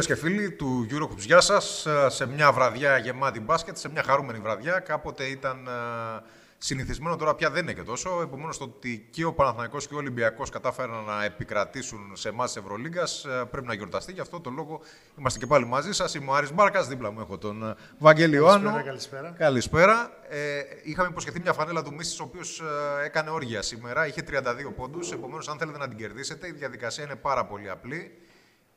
Φίλες και φίλοι του Eurocoups, γεια σας. Σε μια βραδιά γεμάτη μπάσκετ, σε μια χαρούμενη βραδιά. Κάποτε ήταν ε, συνηθισμένο, τώρα πια δεν είναι και τόσο. Επομένως, το ότι και ο Παναθηναϊκός και ο Ολυμπιακός κατάφεραν να επικρατήσουν σε εμάς τη Ευρωλίγκας ε, πρέπει να γιορταστεί. Γι' αυτό το λόγο είμαστε και πάλι μαζί σας. Είμαι ο Άρης Μπάρκας, δίπλα μου έχω τον ε, Βαγγέλη Ιωάννου. Καλησπέρα. Καλησπέρα. Ε, είχαμε υποσχεθεί μια φανέλα του Μίσης, ο οποίος ε, έκανε όργια σήμερα. Είχε 32 πόντους. Επομένως, αν θέλετε να την κερδίσετε, η διαδικασία είναι πάρα πολύ απλή.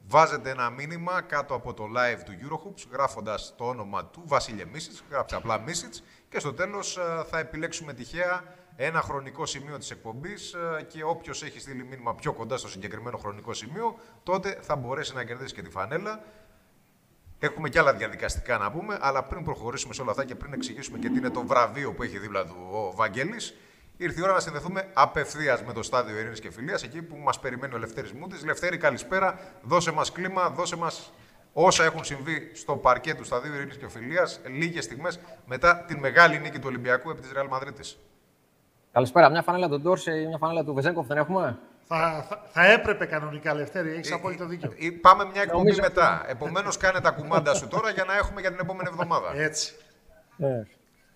Βάζετε ένα μήνυμα κάτω από το live του Eurohoops γράφοντας το όνομα του Βασίλε Μίσιτς, γράψτε απλά Μίσιτς και στο τέλος ε, θα επιλέξουμε τυχαία ένα χρονικό σημείο της εκπομπής ε, και όποιος έχει στείλει μήνυμα πιο κοντά στο συγκεκριμένο χρονικό σημείο τότε θα μπορέσει να κερδίσει και τη φανέλα. Έχουμε και άλλα διαδικαστικά να πούμε, αλλά πριν προχωρήσουμε σε όλα αυτά και πριν εξηγήσουμε και τι είναι το βραβείο που έχει δίπλα του ο Βαγγέλης, Ήρθε η ώρα να συνδεθούμε απευθείας με το στάδιο Ειρήνης και Φιλίας, εκεί που μας περιμένει ο Λευτέρη Μούτης. Λευτέρη, καλησπέρα. Δώσε μας κλίμα, δώσε μας όσα έχουν συμβεί στο παρκέ του σταδίου Ειρήνης και Φιλίας λίγες στιγμές μετά την μεγάλη νίκη του Ολυμπιακού επί της Ρεάλ Μαδρίτη. Καλησπέρα. Μια φανέλα του Ντόρσε ή μια φανέλα του Βεζέγκοφ δεν έχουμε; Θα, θα, θα έπρεπε κανονικά, Λευτέρη, έχεις Ε, απόλυτο δίκιο. ε, Πάμε μια εκπομπή Νομίζω- μετά. Επομένως, κάνε τα κουμάντα σου τώρα για να έχουμε για την επόμενη εβδομάδα. Έτσι.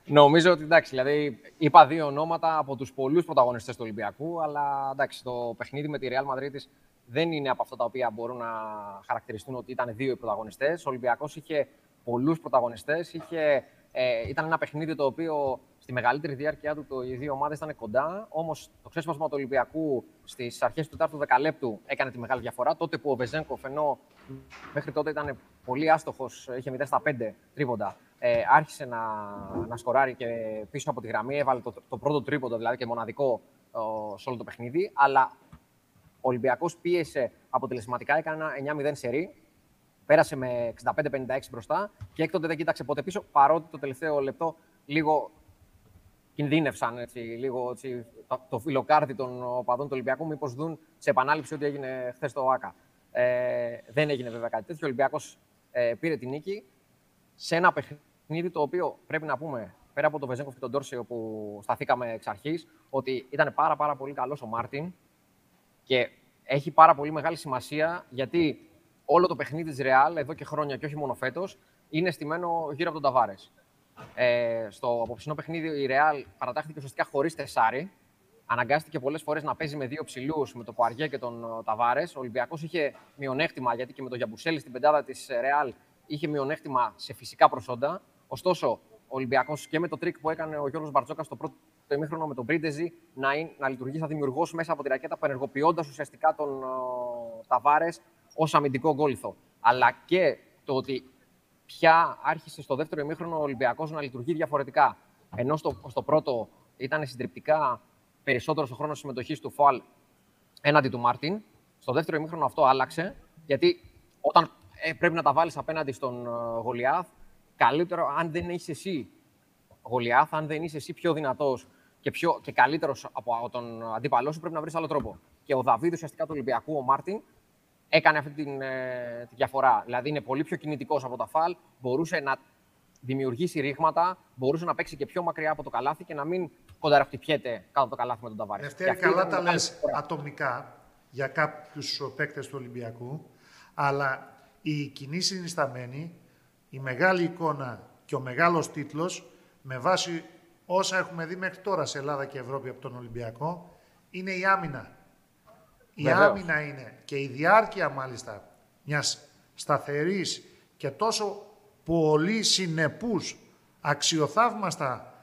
Νομίζω ότι εντάξει, δηλαδή είπα δύο ονόματα από τους πολλούς πρωταγωνιστές του Ολυμπιακού, αλλά εντάξει, το παιχνίδι με τη Real Madrid δεν είναι από αυτά τα οποία μπορούν να χαρακτηριστούν ότι ήταν δύο οι πρωταγωνιστές. Ο Ολυμπιακός είχε πολλούς πρωταγωνιστές. Είχε, ε, ήταν ένα παιχνίδι το οποίο στη μεγαλύτερη διάρκεια του το, οι δύο ομάδες ήταν κοντά. Όμως το ξέσπασμα του Ολυμπιακού στις αρχές του τέταρτου δεκαλέπτου έκανε τη μεγάλη διαφορά. Τότε που ο Βεζέγκοφ, ενώ μέχρι τότε ήταν πολύ άστοχος, είχε 0 στα 5 τρίποντα, ε, άρχισε να, να σκοράρει και πίσω από τη γραμμή. Έβαλε το, το πρώτο τρίποντο, δηλαδή και μοναδικό ο, σε όλο το παιχνίδι. Αλλά ο Ολυμπιακός πίεσε αποτελεσματικά, έκανε ένα 9-0 σερί. Πέρασε με 65-56 μπροστά και έκτοτε δεν κοίταξε ποτέ πίσω, παρότι το τελευταίο λεπτό λίγο κινδύνευσαν έτσι, λίγο έτσι, το, το φιλοκάρδι των οπαδών του Ολυμπιακού, μήπως δουν σε επανάληψη ό,τι έγινε χθες στο ΆΚΑ. Ε, δεν έγινε βέβαια κάτι τέτοιο. Ο Ολυμπιακός ε, πήρε την νίκη σε ένα παιχνίδι το οποίο πρέπει να πούμε, πέρα από τον Βεζέγκοφ και τον Ντόρσε, όπου σταθήκαμε εξ αρχής, ότι ήταν πάρα, πάρα πολύ καλός ο Μάρτιν και έχει πάρα πολύ μεγάλη σημασία γιατί όλο το παιχνίδι της Real εδώ και χρόνια και όχι μόνο φέτος είναι στημένο γύρω από τον Ταβάρες. Ε, στο αποψινό παιχνίδι η Real παρατάχθηκε ουσιαστικά χωρίς τεσάρι. Αναγκάστηκε πολλές φορές να παίζει με δύο ψηλούς, με τον Πουαριέ και τον Ταβάρες. Ο Ολυμπιακός είχε μειονέκτημα γιατί και με τον Γιαμπουσέλε στην πεντάδα της Real είχε μειονέκτημα σε φυσικά προσόντα. Ωστόσο, ο Ολυμπιακός και με το τρικ που έκανε ο Γιώργος Μπαρτζώκας στο πρώτο ημίχρονο με τον Πρίντεζι να, είναι, να λειτουργεί σαν δημιουργό μέσα από τη ρακέτα, απενεργοποιώντας ουσιαστικά τον Ταβάρες ως αμυντικό γκόλιθο. Αλλά και το ότι πια άρχισε στο δεύτερο ημίχρονο ο Ολυμπιακός να λειτουργεί διαφορετικά. Ενώ στο, στο πρώτο ήταν συντριπτικά περισσότερο ο χρόνο συμμετοχής του Φουάλ έναντι του Μάρτιν. Στο δεύτερο ημίχρονο αυτό άλλαξε, γιατί όταν ε, πρέπει να τα βάλεις απέναντι στον ε, Γολιάθ, καλύτερο αν δεν είσαι εσύ Γολιάθ, αν δεν είσαι εσύ πιο δυνατός και, πιο, και καλύτερος από τον αντίπαλό σου, πρέπει να βρεις άλλο τρόπο. Και ο Δαβίδ ουσιαστικά του Ολυμπιακού, ο Μάρτιν, έκανε αυτή την, ε, τη διαφορά. Δηλαδή είναι πολύ πιο κινητικός από τα φαλ, μπορούσε να δημιουργήσει ρήγματα, μπορούσε να παίξει και πιο μακριά από το καλάθι και να μην κονταραχτυπιέται κάτω από το καλάθι με τον Ταβάρης. Δευτέρη, καλά τα λες ατομικά για κάποιους παίκτες του Ολυμπιακού, αλλά η κοινή συνισταμένη, η μεγάλη εικόνα και ο μεγάλος τίτλος, με βάση όσα έχουμε δει μέχρι τώρα σε Ελλάδα και Ευρώπη από τον Ολυμπιακό, είναι η άμυνα. Η Βεβαίως. άμυνα είναι και η διάρκεια μάλιστα μιας σταθερής και τόσο πολύ συνεπούς, αξιοθαύμαστα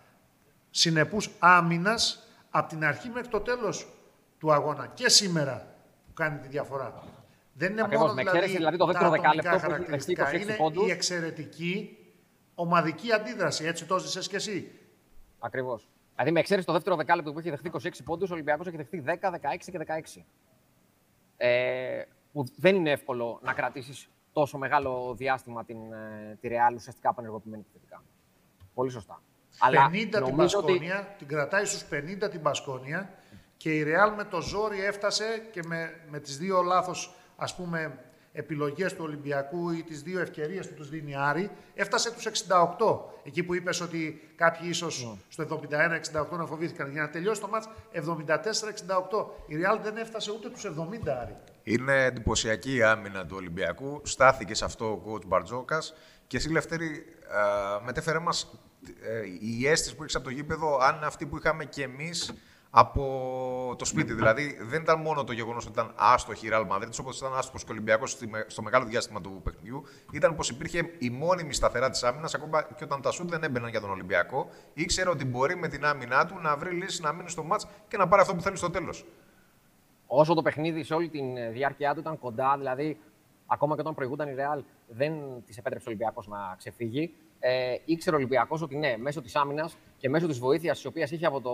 συνεπούς άμυνας από την αρχή μέχρι το τέλος του αγώνα και σήμερα που κάνει τη διαφορά. Δεν είναι Ακριβώς, μόνο με δηλαδή, εξαίρεση, δηλαδή, το τα δεύτερο ατομικά δεκάλεπτο που έχει δεχτεί χαρακτηριστικά. 26 Είναι πόντους. η εξαιρετική ομαδική αντίδραση. Έτσι το ζήσες και εσύ. Ακριβώς. Δηλαδή, με εξαίρεση το δεύτερο δεκάλεπτο που έχει δεχτεί 26 πόντους, ο Ολυμπιακός έχει δεχτεί 10, 16 και 16. Ε, που δεν είναι εύκολο να κρατήσεις τόσο μεγάλο διάστημα την, ε, τη Real ουσιαστικά απενεργοποιημένη επιθετικά. Πολύ σωστά. 50 την νομίζω ότι Πασκόνια, την κρατάει στους 50 την Πασκόνια και η Ρεάλ με το ζόρι έφτασε και με, με τις δύο λάθος ας πούμε επιλογές του Ολυμπιακού ή τις δύο ευκαιρίες που τους δίνει η Άρη, έφτασε τους 68. Εκεί που είπες ότι κάποιοι ίσως Ναι. στο 71-68 να φοβήθηκαν. Για να τελειώσει το μάτς 74-68. Η Ρεάλ δεν έφτασε ούτε τους 70 Άρη. Είναι εντυπωσιακή η άμυνα του Ολυμπιακού. Στάθηκε σε αυτό ο coach Μπαρτζόκας. Και εσύ, Λευτέρη, μετέφερε μας ε, η αίσθηση που έχεις από το γήπεδο, αν είναι αυτή που είχαμε κι εμείς από το σπίτι. Δηλαδή, δεν ήταν μόνο το γεγονός ότι ήταν άστοχη η Real Madrid, όπως ήταν άστοχος και ο Ολυμπιακός στο μεγάλο διάστημα του παιχνιδιού, ήταν πως υπήρχε η μόνιμη σταθερά της άμυνας, ακόμα και όταν τα σουτ δεν έμπαιναν για τον Ολυμπιακό. Ήξερε ότι μπορεί με την άμυνά του να βρει λύση να μείνει στο μάτς και να πάρει αυτό που θέλει στο τέλος. Όσο το παιχνίδι σε όλη τη διάρκεια του ήταν κοντά, δηλαδή ακόμα και όταν προηγούνταν η Real, δεν της επέτρεψε ο Ολυμπιακός να ξεφύγει. Ε, ήξερε ο Ολυμπιακός ότι ναι, μέσω της άμυνας και μέσω της βοήθειας τη οποία είχε από το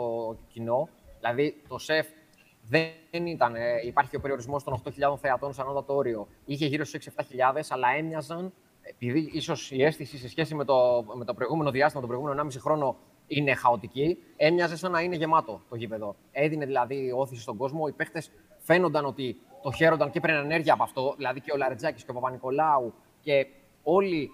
κοινό, δηλαδή το σεφ δεν ήταν. Ε, υπάρχει ο περιορισμός των 8.000 θεατών σαν ανώτατο όριο. Είχε γύρω στους 6-7.000, αλλά έμοιαζαν, επειδή ίσως η αίσθηση σε σχέση με το, με το προηγούμενο διάστημα, τον προηγούμενο 1,5 χρόνο, είναι χαοτική, έμοιαζε σαν να είναι γεμάτο το γήπεδο. Έδινε δηλαδή όθηση στον κόσμο. Οι παίχτε φαίνονταν ότι το χαίρονταν και έπαιρναν ενέργεια από αυτό. Δηλαδή και ο Λαρετζάκης και ο Παπα-Νικολάου και όλοι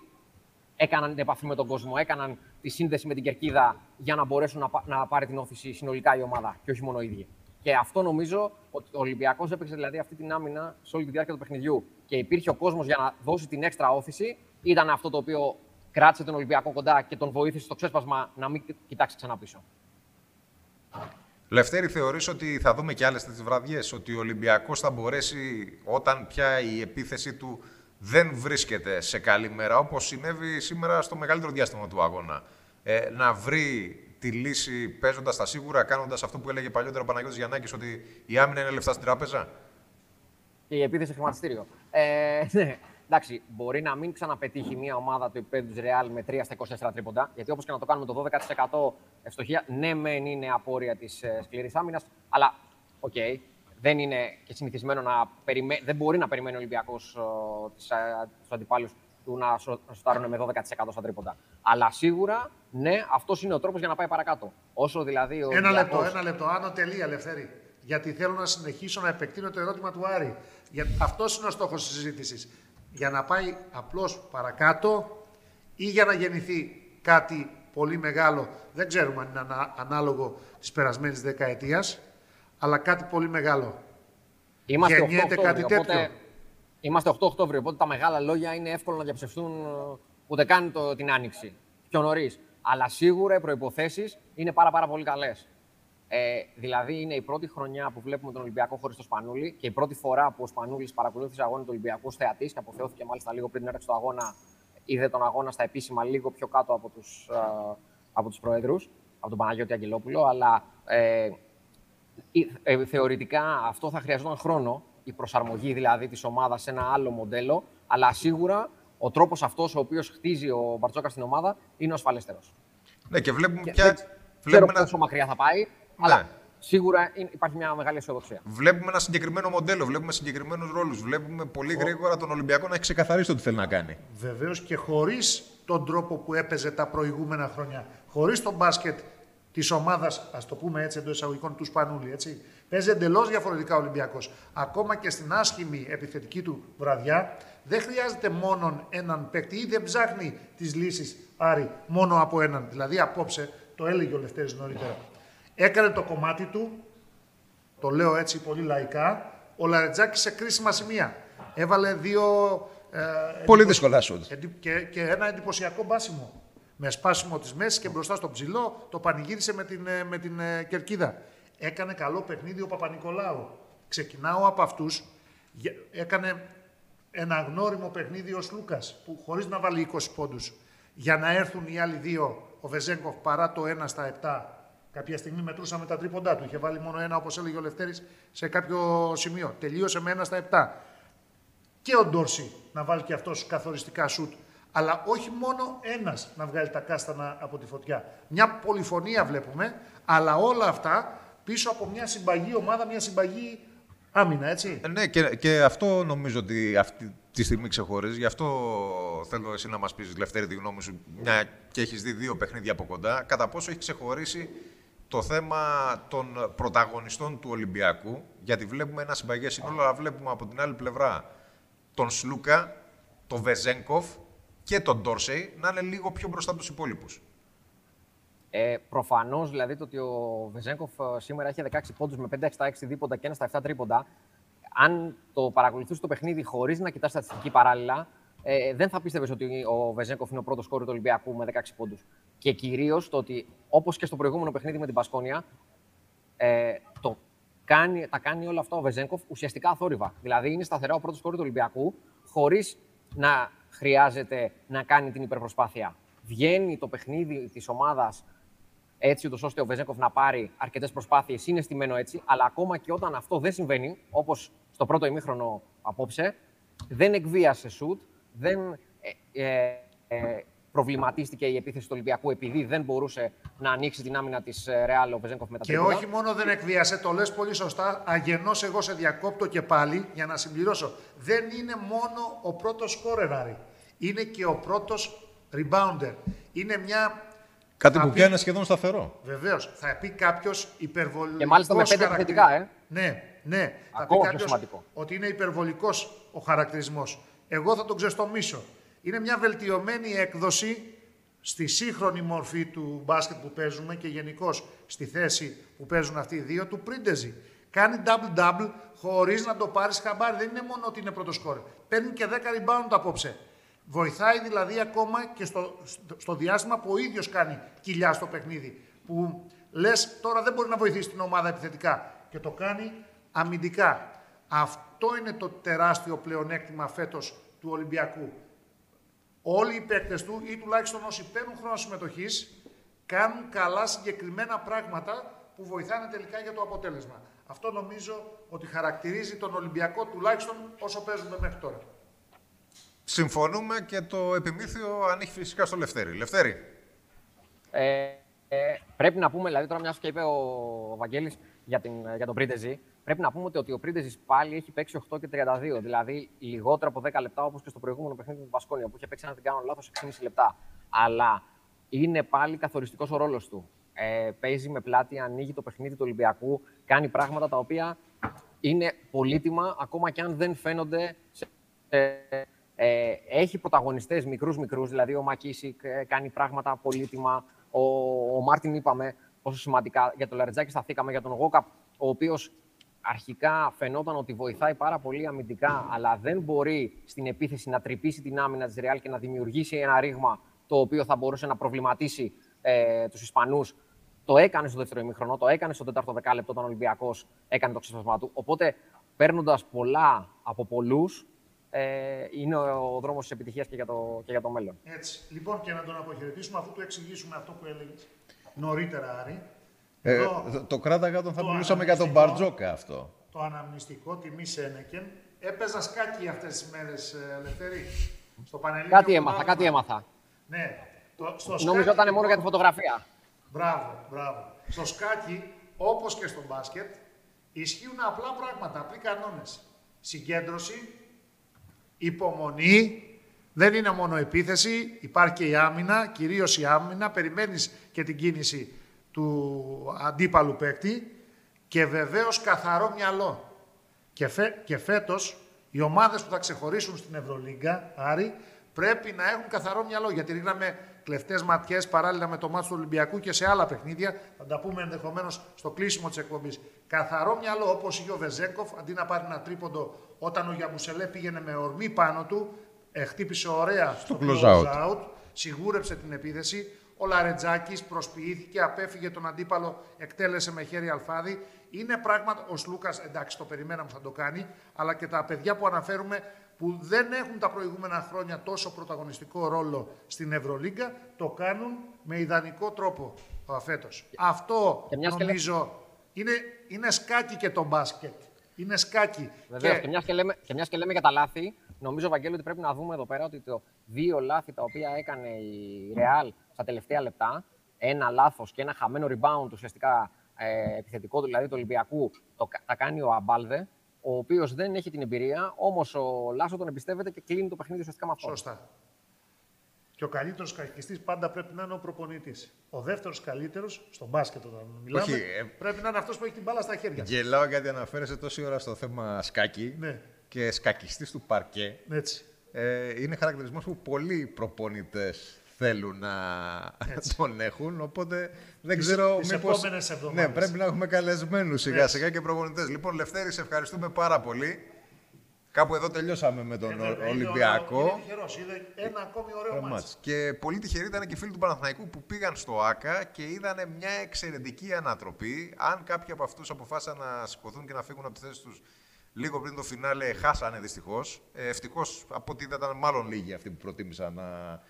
έκαναν την επαφή με τον κόσμο, έκαναν τη σύνδεση με την κερκίδα για να μπορέσουν να, να πάρει την όθηση συνολικά η ομάδα και όχι μόνο οι ίδιοι. Και αυτό νομίζω ότι ο Ολυμπιακός έπαιξε δηλαδή αυτή την άμυνα σε όλη τη διάρκεια του παιχνιδιού. Και υπήρχε ο κόσμος για να δώσει την έξτρα όθηση. Ήταν αυτό το οποίο κράτησε τον Ολυμπιακό κοντά και τον βοήθησε στο ξέσπασμα να μην κοιτάξει ξανά πίσω. Λευτέρη, θεωρείς ότι θα δούμε και άλλες τέτοιες βραδιές, ότι ο Ολυμπιακός θα μπορέσει όταν πια η επίθεση του δεν βρίσκεται σε καλή μέρα, όπως συνέβη σήμερα στο μεγαλύτερο διάστημα του αγώνα, ε, να βρει τη λύση παίζοντας τα σίγουρα, κάνοντας αυτό που έλεγε παλιότερα ο Παναγιώτης Γιαννάκης, ότι η άμυνα είναι λεφτά στην τράπεζα; Και η επίθεση χρηματιστήριο. Ε, ναι. Εντάξει, μπορεί να μην ξαναπετύχει μια ομάδα του επίπεδου τη Real με 3 στα 24 τρίποντα, γιατί όπως και να το κάνουμε το 12% ευστοχία, ναι, μεν είναι απόρροια της ε, σκληρής άμυνας, αλλά OK, okay, δεν είναι και συνηθισμένο να περιμένει, δεν μπορεί να περιμένει ο Ολυμπιακός ε, τους αντιπάλους του να σουτάρουν με 12% στα τρίποντα. Αλλά σίγουρα, ναι, αυτός είναι ο τρόπος για να πάει παρακάτω. Όσο δηλαδή ο ένα λεπτό, ένα λεπτό. Άνω τελεία, Ελευθέρη. Γιατί θέλω να συνεχίσω να επεκτείνω το ερώτημα του Άρη. Αυτός είναι ο στόχος της συζήτησης για να πάει απλώς παρακάτω ή για να γεννηθεί κάτι πολύ μεγάλο, δεν ξέρουμε αν είναι ανάλογο της περασμένης δεκαετίας, αλλά κάτι πολύ μεγάλο. Είμαστε Γεννιέται 8 κάτι τέτοιο. Οπότε, είμαστε 8 Οκτώβριο, οπότε τα μεγάλα λόγια είναι εύκολο να διαψευστούν ε, ούτε καν το, την Άνοιξη, πιο νωρίς. Αλλά σίγουρα οι προϋποθέσεις είναι πάρα, πάρα πολύ καλές. Ε, δηλαδή, είναι η πρώτη χρονιά που βλέπουμε τον Ολυμπιακό χωρίς το Σπανούλη και η πρώτη φορά που ο Σπανούλης παρακολούθησε αγώνα του Ολυμπιακού θεατής και αποθεώθηκε μάλιστα λίγο πριν την έναρξη του αγώνα. Είδε τον αγώνα στα επίσημα λίγο πιο κάτω από τους από τους προέδρους, από τον Παναγιώτη Αγγελόπουλο. Αλλά ε, ε, θεωρητικά αυτό θα χρειαζόταν χρόνο, η προσαρμογή δηλαδή της ομάδας σε ένα άλλο μοντέλο. Αλλά σίγουρα ο τρόπος αυτός ο οποίος χτίζει ο Μπαρτζόκα στην ομάδα είναι ο ασφαλέστερος. Ναι, και βλέπουμε και, πια. Δεν ξέρω πόσο μακριά θα πάει. Αλλά ναι. σίγουρα υπάρχει μια μεγάλη αισιοδοξία. Βλέπουμε ένα συγκεκριμένο μοντέλο, βλέπουμε συγκεκριμένους ρόλους. Βλέπουμε πολύ γρήγορα τον Ολυμπιακό να έχει ξεκαθαρίσει το τι θέλει να κάνει. Βεβαίως και χωρίς τον τρόπο που έπαιζε τα προηγούμενα χρόνια. Χωρίς τον μπάσκετ της ομάδας, ας το πούμε έτσι εντός εισαγωγικών, του Σπανούλη. Έτσι. Παίζει εντελώς διαφορετικά ο Ολυμπιακός. Ακόμα και στην άσχημη επιθετική του βραδιά, δεν χρειάζεται μόνο έναν παίκτη ή δεν ψάχνει τις λύσεις Άρη μόνο από έναν. Δηλαδή, απόψε, το έλεγε ο Λευτέρης νωρίτερα. Έκανε το κομμάτι του, το λέω έτσι πολύ λαϊκά, ο Λαρετζάκης σε κρίσιμα σημεία. Έβαλε δύο... Ε, πολύ δύσκολα σου. Και, και ένα εντυπωσιακό μπάσιμο. Με σπάσιμο της μέσης και μπροστά στο ψηλό, το πανηγύρισε με την, ε, με την ε, κερκίδα. Έκανε καλό παιχνίδι ο Παπα-Νικολάου. Ξεκινάω από αυτούς. Έκανε ένα γνώριμο παιχνίδι ο Λούκας, που χωρίς να βάλει 20 πόντους, για να έρθουν οι άλλοι δύο, ο Βεζέγκοφ παρά το 1 στα 7, Κάποια στιγμή μετρούσαμε τα τρίποντά του. Είχε βάλει μόνο ένα, όπως έλεγε ο Λευτέρης, σε κάποιο σημείο. Τελείωσε με ένα στα επτά. Και ο Ντόρση να βάλει και αυτός καθοριστικά σουτ. Αλλά όχι μόνο ένας να βγάλει τα κάστανα από τη φωτιά. Μια πολυφωνία βλέπουμε, αλλά όλα αυτά πίσω από μια συμπαγή ομάδα, μια συμπαγή άμυνα, έτσι. Ε, ναι, και, και αυτό νομίζω ότι αυτή τη στιγμή ξεχωρίζει. Γι' αυτό θέλω εσύ να μας πεις, Λευτέρη, τη γνώμη σου, μια και έχεις δει δύο παιχνίδια από κοντά, κατά πόσο έχει ξεχωρίσει το θέμα των πρωταγωνιστών του Ολυμπιακού, γιατί βλέπουμε ένα συμπαγές σύνολο, αλλά βλέπουμε από την άλλη πλευρά τον Σλούκα, τον Βεζέγκοφ και τον Ντόρσεϊ να είναι λίγο πιο μπροστά από τους υπόλοιπους. Ε, Προφανώς δηλαδή το ότι ο Βεζέγκοφ ε, σήμερα έχει 16 πόντους με 5 στα 6 δίποντα και ένα στα 7 τρίποντα, αν το παρακολουθούσε το παιχνίδι χωρίς να κοιτάς στατιστική παράλληλα, ε, δεν θα πίστευες ότι ο Βεζέγκοφ είναι ο πρώτος κόρη του Ολυμπιακού με 16 πόντους. Και κυρίως το ότι, όπως και στο προηγούμενο παιχνίδι με την Πασκόνια, ε, το κάνει, τα κάνει όλα αυτά ο Βεζέγκοφ ουσιαστικά αθόρυβα. Δηλαδή είναι σταθερά ο πρώτος κόρη του Ολυμπιακού, χωρίς να χρειάζεται να κάνει την υπερπροσπάθεια. Βγαίνει το παιχνίδι της ομάδας έτσι, ούτως ώστε ο Βεζέγκοφ να πάρει αρκετές προσπάθειες, είναι στημένο έτσι. Αλλά ακόμα και όταν αυτό δεν συμβαίνει, όπως στο πρώτο ημίχρονο απόψε, δεν εκβίασε σουτ, δεν ε, ε, ε, προβληματίστηκε η επίθεση του Ολυμπιακού επειδή δεν μπορούσε να ανοίξει την άμυνα της Ρεάλ ο Βεζέγκοφ μετά Και όχι μόνο δεν εκβίασε, το λες πολύ σωστά. Αγενώ εγώ σε διακόπτω και πάλι για να συμπληρώσω. Δεν είναι μόνο ο πρώτος σκόρεραρη. Είναι και ο πρώτος rebounder. Είναι μια. Κάτι που πια είναι σχεδόν σταθερό. Βεβαίως. Θα πει κάποιος υπερβολικός. Και μάλιστα με πέντε επιθετικά, ε. Ναι, ναι. Ακόμα θα πει πιο σημαντικό. ότι είναι υπερβολικός ο χαρακτηρισμός. Εγώ θα τον ξεστομίσω. Είναι μια βελτιωμένη έκδοση στη σύγχρονη μορφή του μπάσκετ που παίζουμε και γενικώ στη θέση που παίζουν αυτοί οι δύο του Πρίντεζι. Κάνει double-double χωρίς να το πάρεις χαμπάρι. Δεν είναι μόνο ότι είναι πρώτος σκόρ. Παίρνει και 10 rebound απόψε. Βοηθάει δηλαδή ακόμα και στο, στο διάστημα που ο ίδιος κάνει κοιλιά στο παιχνίδι. Που λες τώρα δεν μπορεί να βοηθήσει την ομάδα επιθετικά και το κάνει αμυντικά. Αυτό είναι το τεράστιο πλεονέκτημα φέτος του Ολυμπιακού. Όλοι οι παίκτες του ή τουλάχιστον όσοι παίρνουν χρόνο συμμετοχής κάνουν καλά συγκεκριμένα πράγματα που βοηθάνε τελικά για το αποτέλεσμα. Αυτό νομίζω ότι χαρακτηρίζει τον Ολυμπιακό τουλάχιστον όσο παίζουμε μέχρι τώρα. Συμφωνούμε και το επιμήθειο ανήκει φυσικά στο Λευτέρη. Λευτέρη. Ε, ε, πρέπει να πούμε, δηλαδή τώρα μιας και είπε ο Βαγγέλης για, την, για τον Πρίντεζη, πρέπει να πούμε ότι ο Πρίντεζης πάλι έχει παίξει 8 και 32. Δηλαδή λιγότερο από 10 λεπτά όπως και στο προηγούμενο παιχνίδι του Βασκόνια που είχε παίξει, αν δεν κάνω λάθος, 6,5 λεπτά. Αλλά είναι πάλι καθοριστικός ο ρόλος του. Ε, παίζει με πλάτη, ανοίγει το παιχνίδι του Ολυμπιακού, κάνει πράγματα τα οποία είναι πολύτιμα ακόμα και αν δεν φαίνονται. Σε, ε, έχει πρωταγωνιστές μικρούς-μικρούς, δηλαδή ο Μακίσικ ε, κάνει πράγματα πολύτιμα, ο, ο Μάρτιν είπαμε πόσο σημαντικά, για τον Λαρετζάκη σταθήκαμε, για τον Γόκαπ, ο οποίος αρχικά φαινόταν ότι βοηθάει πάρα πολύ αμυντικά, αλλά δεν μπορεί στην επίθεση να τρυπήσει την άμυνα της Ρεάλ και να δημιουργήσει ένα ρήγμα το οποίο θα μπορούσε να προβληματίσει ε, τους Ισπανούς. Το έκανε στο δεύτερο ημίχρονο, το έκανε στο τέταρτο δεκάλεπτο όταν ο Ολυμπιακός έκανε το ξεσπασμά του. Οπότε, παίρνοντας πολλά από πολλούς, ε, είναι ο δρόμος της επιτυχίας και, για το, και για το μέλλον. Έτσι. Λοιπόν, και να τον αποχαιρετήσουμε, αφού του εξηγήσουμε αυτό που έλεγε νωρίτερα, Άρη, ε, το, το κράταγα όταν θα μιλούσαμε για τον Μπαρτζόκα αυτό. Το αναμνηστικό τιμή Σένεκεν. Έπαιζα σκάκι αυτές τις μέρες, Ελευθερή. Στο Πανελλήνιο. Κάτι έμαθα, κάτι έμαθα. Ναι. Το, στο Νομίζω ήταν μόνο για τη φωτογραφία. Μπράβο, μπράβο. Στο σκάκι, όπως και στο μπάσκετ, ισχύουν απλά πράγματα, απλοί κανόνες. Συγκέντρωση, υπομονή, δεν είναι μόνο επίθεση, υπάρχει και η άμυνα, κυρίως η άμυνα, περιμένεις και την κίνηση του αντίπαλου παίκτη και βεβαίως καθαρό μυαλό. Και, φε, και φέτος οι ομάδες που θα ξεχωρίσουν στην Ευρωλίγκα, Άρη, πρέπει να έχουν καθαρό μυαλό, γιατί ρίχναμε κλεφτές ματιές παράλληλα με το μάτι του Ολυμπιακού και σε άλλα παιχνίδια, θα τα πούμε ενδεχομένως στο κλείσιμο της εκπομπής. Καθαρό μυαλό όπως είχε ο Βεζέκοφ, αντί να πάρει ένα τρίποντο όταν ο Γιαμπουσελέ πήγαινε με ορμή πάνω του, ε, χτύπησε ωραία στο close out, σιγούρεψε την επίθεση. Ο Λαρετζάκης προσποιήθηκε, απέφυγε τον αντίπαλο, εκτέλεσε με χέρι αλφάδι. Είναι πράγματα. Ο Σλούκας, εντάξει, το περιμέναμε θα το κάνει, αλλά και τα παιδιά που αναφέρουμε που δεν έχουν τα προηγούμενα χρόνια τόσο πρωταγωνιστικό ρόλο στην Ευρωλίγκα, το κάνουν με ιδανικό τρόπο φέτο. Αυτό νομίζω είναι, είναι σκάκι και το μπάσκετ. Είναι σκάκι. Βεβαίως, και... Και, μιας και, λέμε, και μιας και λέμε για τα λάθη, νομίζω, Βαγγέλη, ότι πρέπει να δούμε εδώ πέρα ότι το δύο λάθη τα οποία έκανε η Real στα τελευταία λεπτά, ένα λάθος και ένα χαμένο rebound ουσιαστικά ε, επιθετικό, δηλαδή του Ολυμπιακού, το, τα κάνει ο Αμπάλδε, ο οποίος δεν έχει την εμπειρία, όμως ο Λάσο τον εμπιστεύεται και κλείνει το παιχνίδι ουσιαστικά με αυτό. Σωστά. Και ο καλύτερος καχιστή πάντα πρέπει να είναι ο προπονητής. Ο δεύτερος καλύτερος, στον μπάσκετ όταν μιλάμε, Όχι, ε... πρέπει να είναι αυτός που έχει την μπάλα στα χέρια. Γελάω γιατί αναφέρεσαι τόση ώρα στο θέμα σκάκι ναι. Και σκακιστής του παρκέ. Έτσι. Ε, είναι χαρακτηρισμός που πολλοί προπονητές θέλουν να τον έχουν. Οπότε δεν Τις- ξέρω τις μήπως... επόμενες εβδομάδες. Ναι, πρέπει να έχουμε καλεσμένους σιγά Έτσι. σιγά και προπονητές. Λοιπόν, Λευτέρη, σε ευχαριστούμε πάρα πολύ. Κάπου εδώ τελειώσαμε με τον Ε, βέβαια, Ολυμπιακό. Είναι τυχερός. Είδε ένα ακόμη ωραίο Ωραίο μάτς. μάτς. Και πολύ τυχεροί ήταν και οι φίλοι του Παναθηναϊκού που πήγαν στο ΆΚΑ και είδαν μια εξαιρετική ανατροπή. Αν κάποιοι από αυτούς αποφάσισαν να σηκωθούν και να φύγουν από τι θέσει τους λίγο πριν το φινάλε, χάσανε δυστυχώς. Ε, Ευτυχώς από ό,τι είδα, ήταν μάλλον λίγοι αυτοί που προτίμησαν να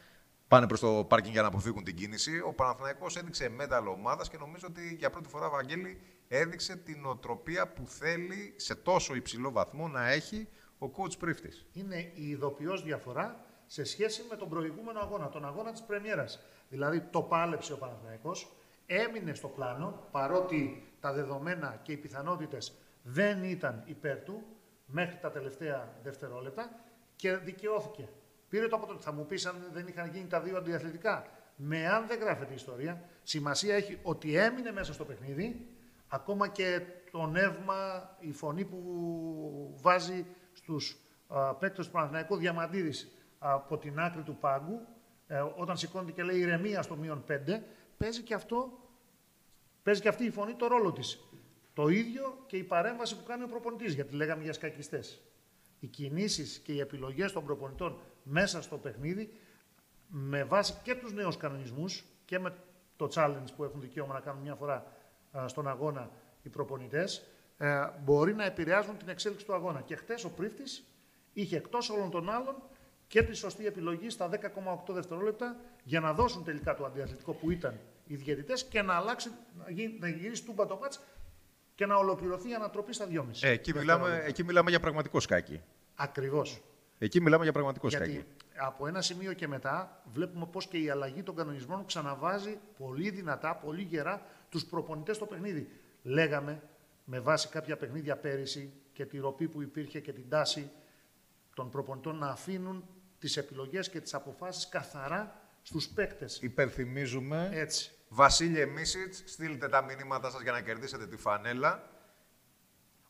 πάνε προς το πάρκινγκ για να αποφύγουν την κίνηση. Ο Παναθηναϊκός έδειξε μέταλλο ομάδας και νομίζω ότι για πρώτη φορά, Βαγγέλη, έδειξε την οτροπία που θέλει σε τόσο υψηλό βαθμό να έχει ο coach πρίφτης. είναι η ειδοποιώς διαφορά σε σχέση με τον προηγούμενο αγώνα, τον αγώνα της Πρεμιέρας. Δηλαδή το πάλεψε ο Παναθηναϊκός, έμεινε στο πλάνο, παρότι τα δεδομένα και οι πιθανότητες δεν ήταν υπέρ του μέχρι τα τελευταία δευτερόλεπτα και δικαιώθηκε. Πήρε το αποτέλεσμα. Θα μου πεις αν δεν είχαν γίνει τα δύο αντιαθλητικά. Με αν δεν γράφεται η ιστορία, σημασία έχει ότι έμεινε μέσα στο παιχνίδι, ακόμα και το νεύμα, η φωνή που βάζει στους α, παίκτες του Παναθηναϊκού Διαμαντίδης από την άκρη του πάγκου, ε, όταν σηκώνεται και λέει ηρεμία στο μείον 5, παίζει και αυτό, παίζει και αυτή η φωνή το ρόλο της. Το ίδιο και η παρέμβαση που κάνει ο προπονητής, γιατί λέγαμε για σκακιστές. Οι κινήσεις και οι επιλογές των προπονητών μέσα στο παιχνίδι, με βάση και τους νέους κανονισμούς και με το challenge που έχουν δικαίωμα να κάνουν μια φορά α, στον αγώνα οι προπονητές, ε, μπορεί να επηρεάζουν την εξέλιξη του αγώνα. Και χτες ο Πρίφτης είχε εκτός όλων των άλλων και τη σωστή επιλογή στα 10,8 δευτερόλεπτα για να δώσουν τελικά το αντιαθλητικό που ήταν οι διαιτητές και να αλλάξει, να, γι- να γυρίσει τούμπα το μάτς και να ολοκληρωθεί η ανατροπή στα 2,5. Ε, εκεί, μιλάμε, εκεί μιλάμε για πραγματικό σκάκι. Ακριβώς. Εκεί μιλάμε για πραγματικό Γιατί σκάκι. από ένα σημείο και μετά βλέπουμε πώς και η αλλαγή των κανονισμών ξαναβάζει πολύ δυνατά, πολύ γερά τους προπονητές στο παιχνίδι. Λέγαμε με βάση κάποια παιχνίδια πέρυσι και τη ροπή που υπήρχε και την τάση των προπονητών να αφήνουν τις επιλογές και τις αποφάσεις καθαρά στους παίκτες. Υπενθυμίζουμε. Έτσι. Βασίλη Μίσιτ, στείλτε τα μηνύματά σας για να κερδίσετε τη φανέλα.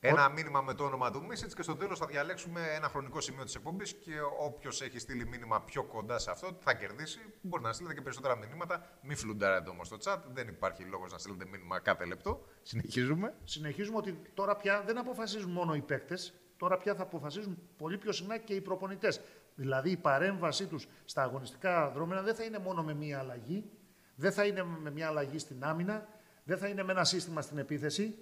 Ένα μήνυμα με το όνομα του Μίσιτ και στο τέλος θα διαλέξουμε ένα χρονικό σημείο της εκπομπής και όποιος έχει στείλει μήνυμα πιο κοντά σε αυτό θα κερδίσει. Μπορεί να στείλετε και περισσότερα μηνύματα. Μην φλουντάρετε όμως στο chat. Δεν υπάρχει λόγος να στείλετε μήνυμα κάθε λεπτό. Συνεχίζουμε. Συνεχίζουμε ότι τώρα πια δεν αποφασίζουν μόνο οι παίκτες, τώρα πια θα αποφασίζουν πολύ πιο συχνά και οι προπονητές. Δηλαδή η παρέμβασή τους στα αγωνιστικά δρόμενα δεν θα είναι μόνο με μία αλλαγή, δεν θα είναι με μία αλλαγή στην άμυνα, δεν θα είναι με ένα σύστημα στην επίθεση.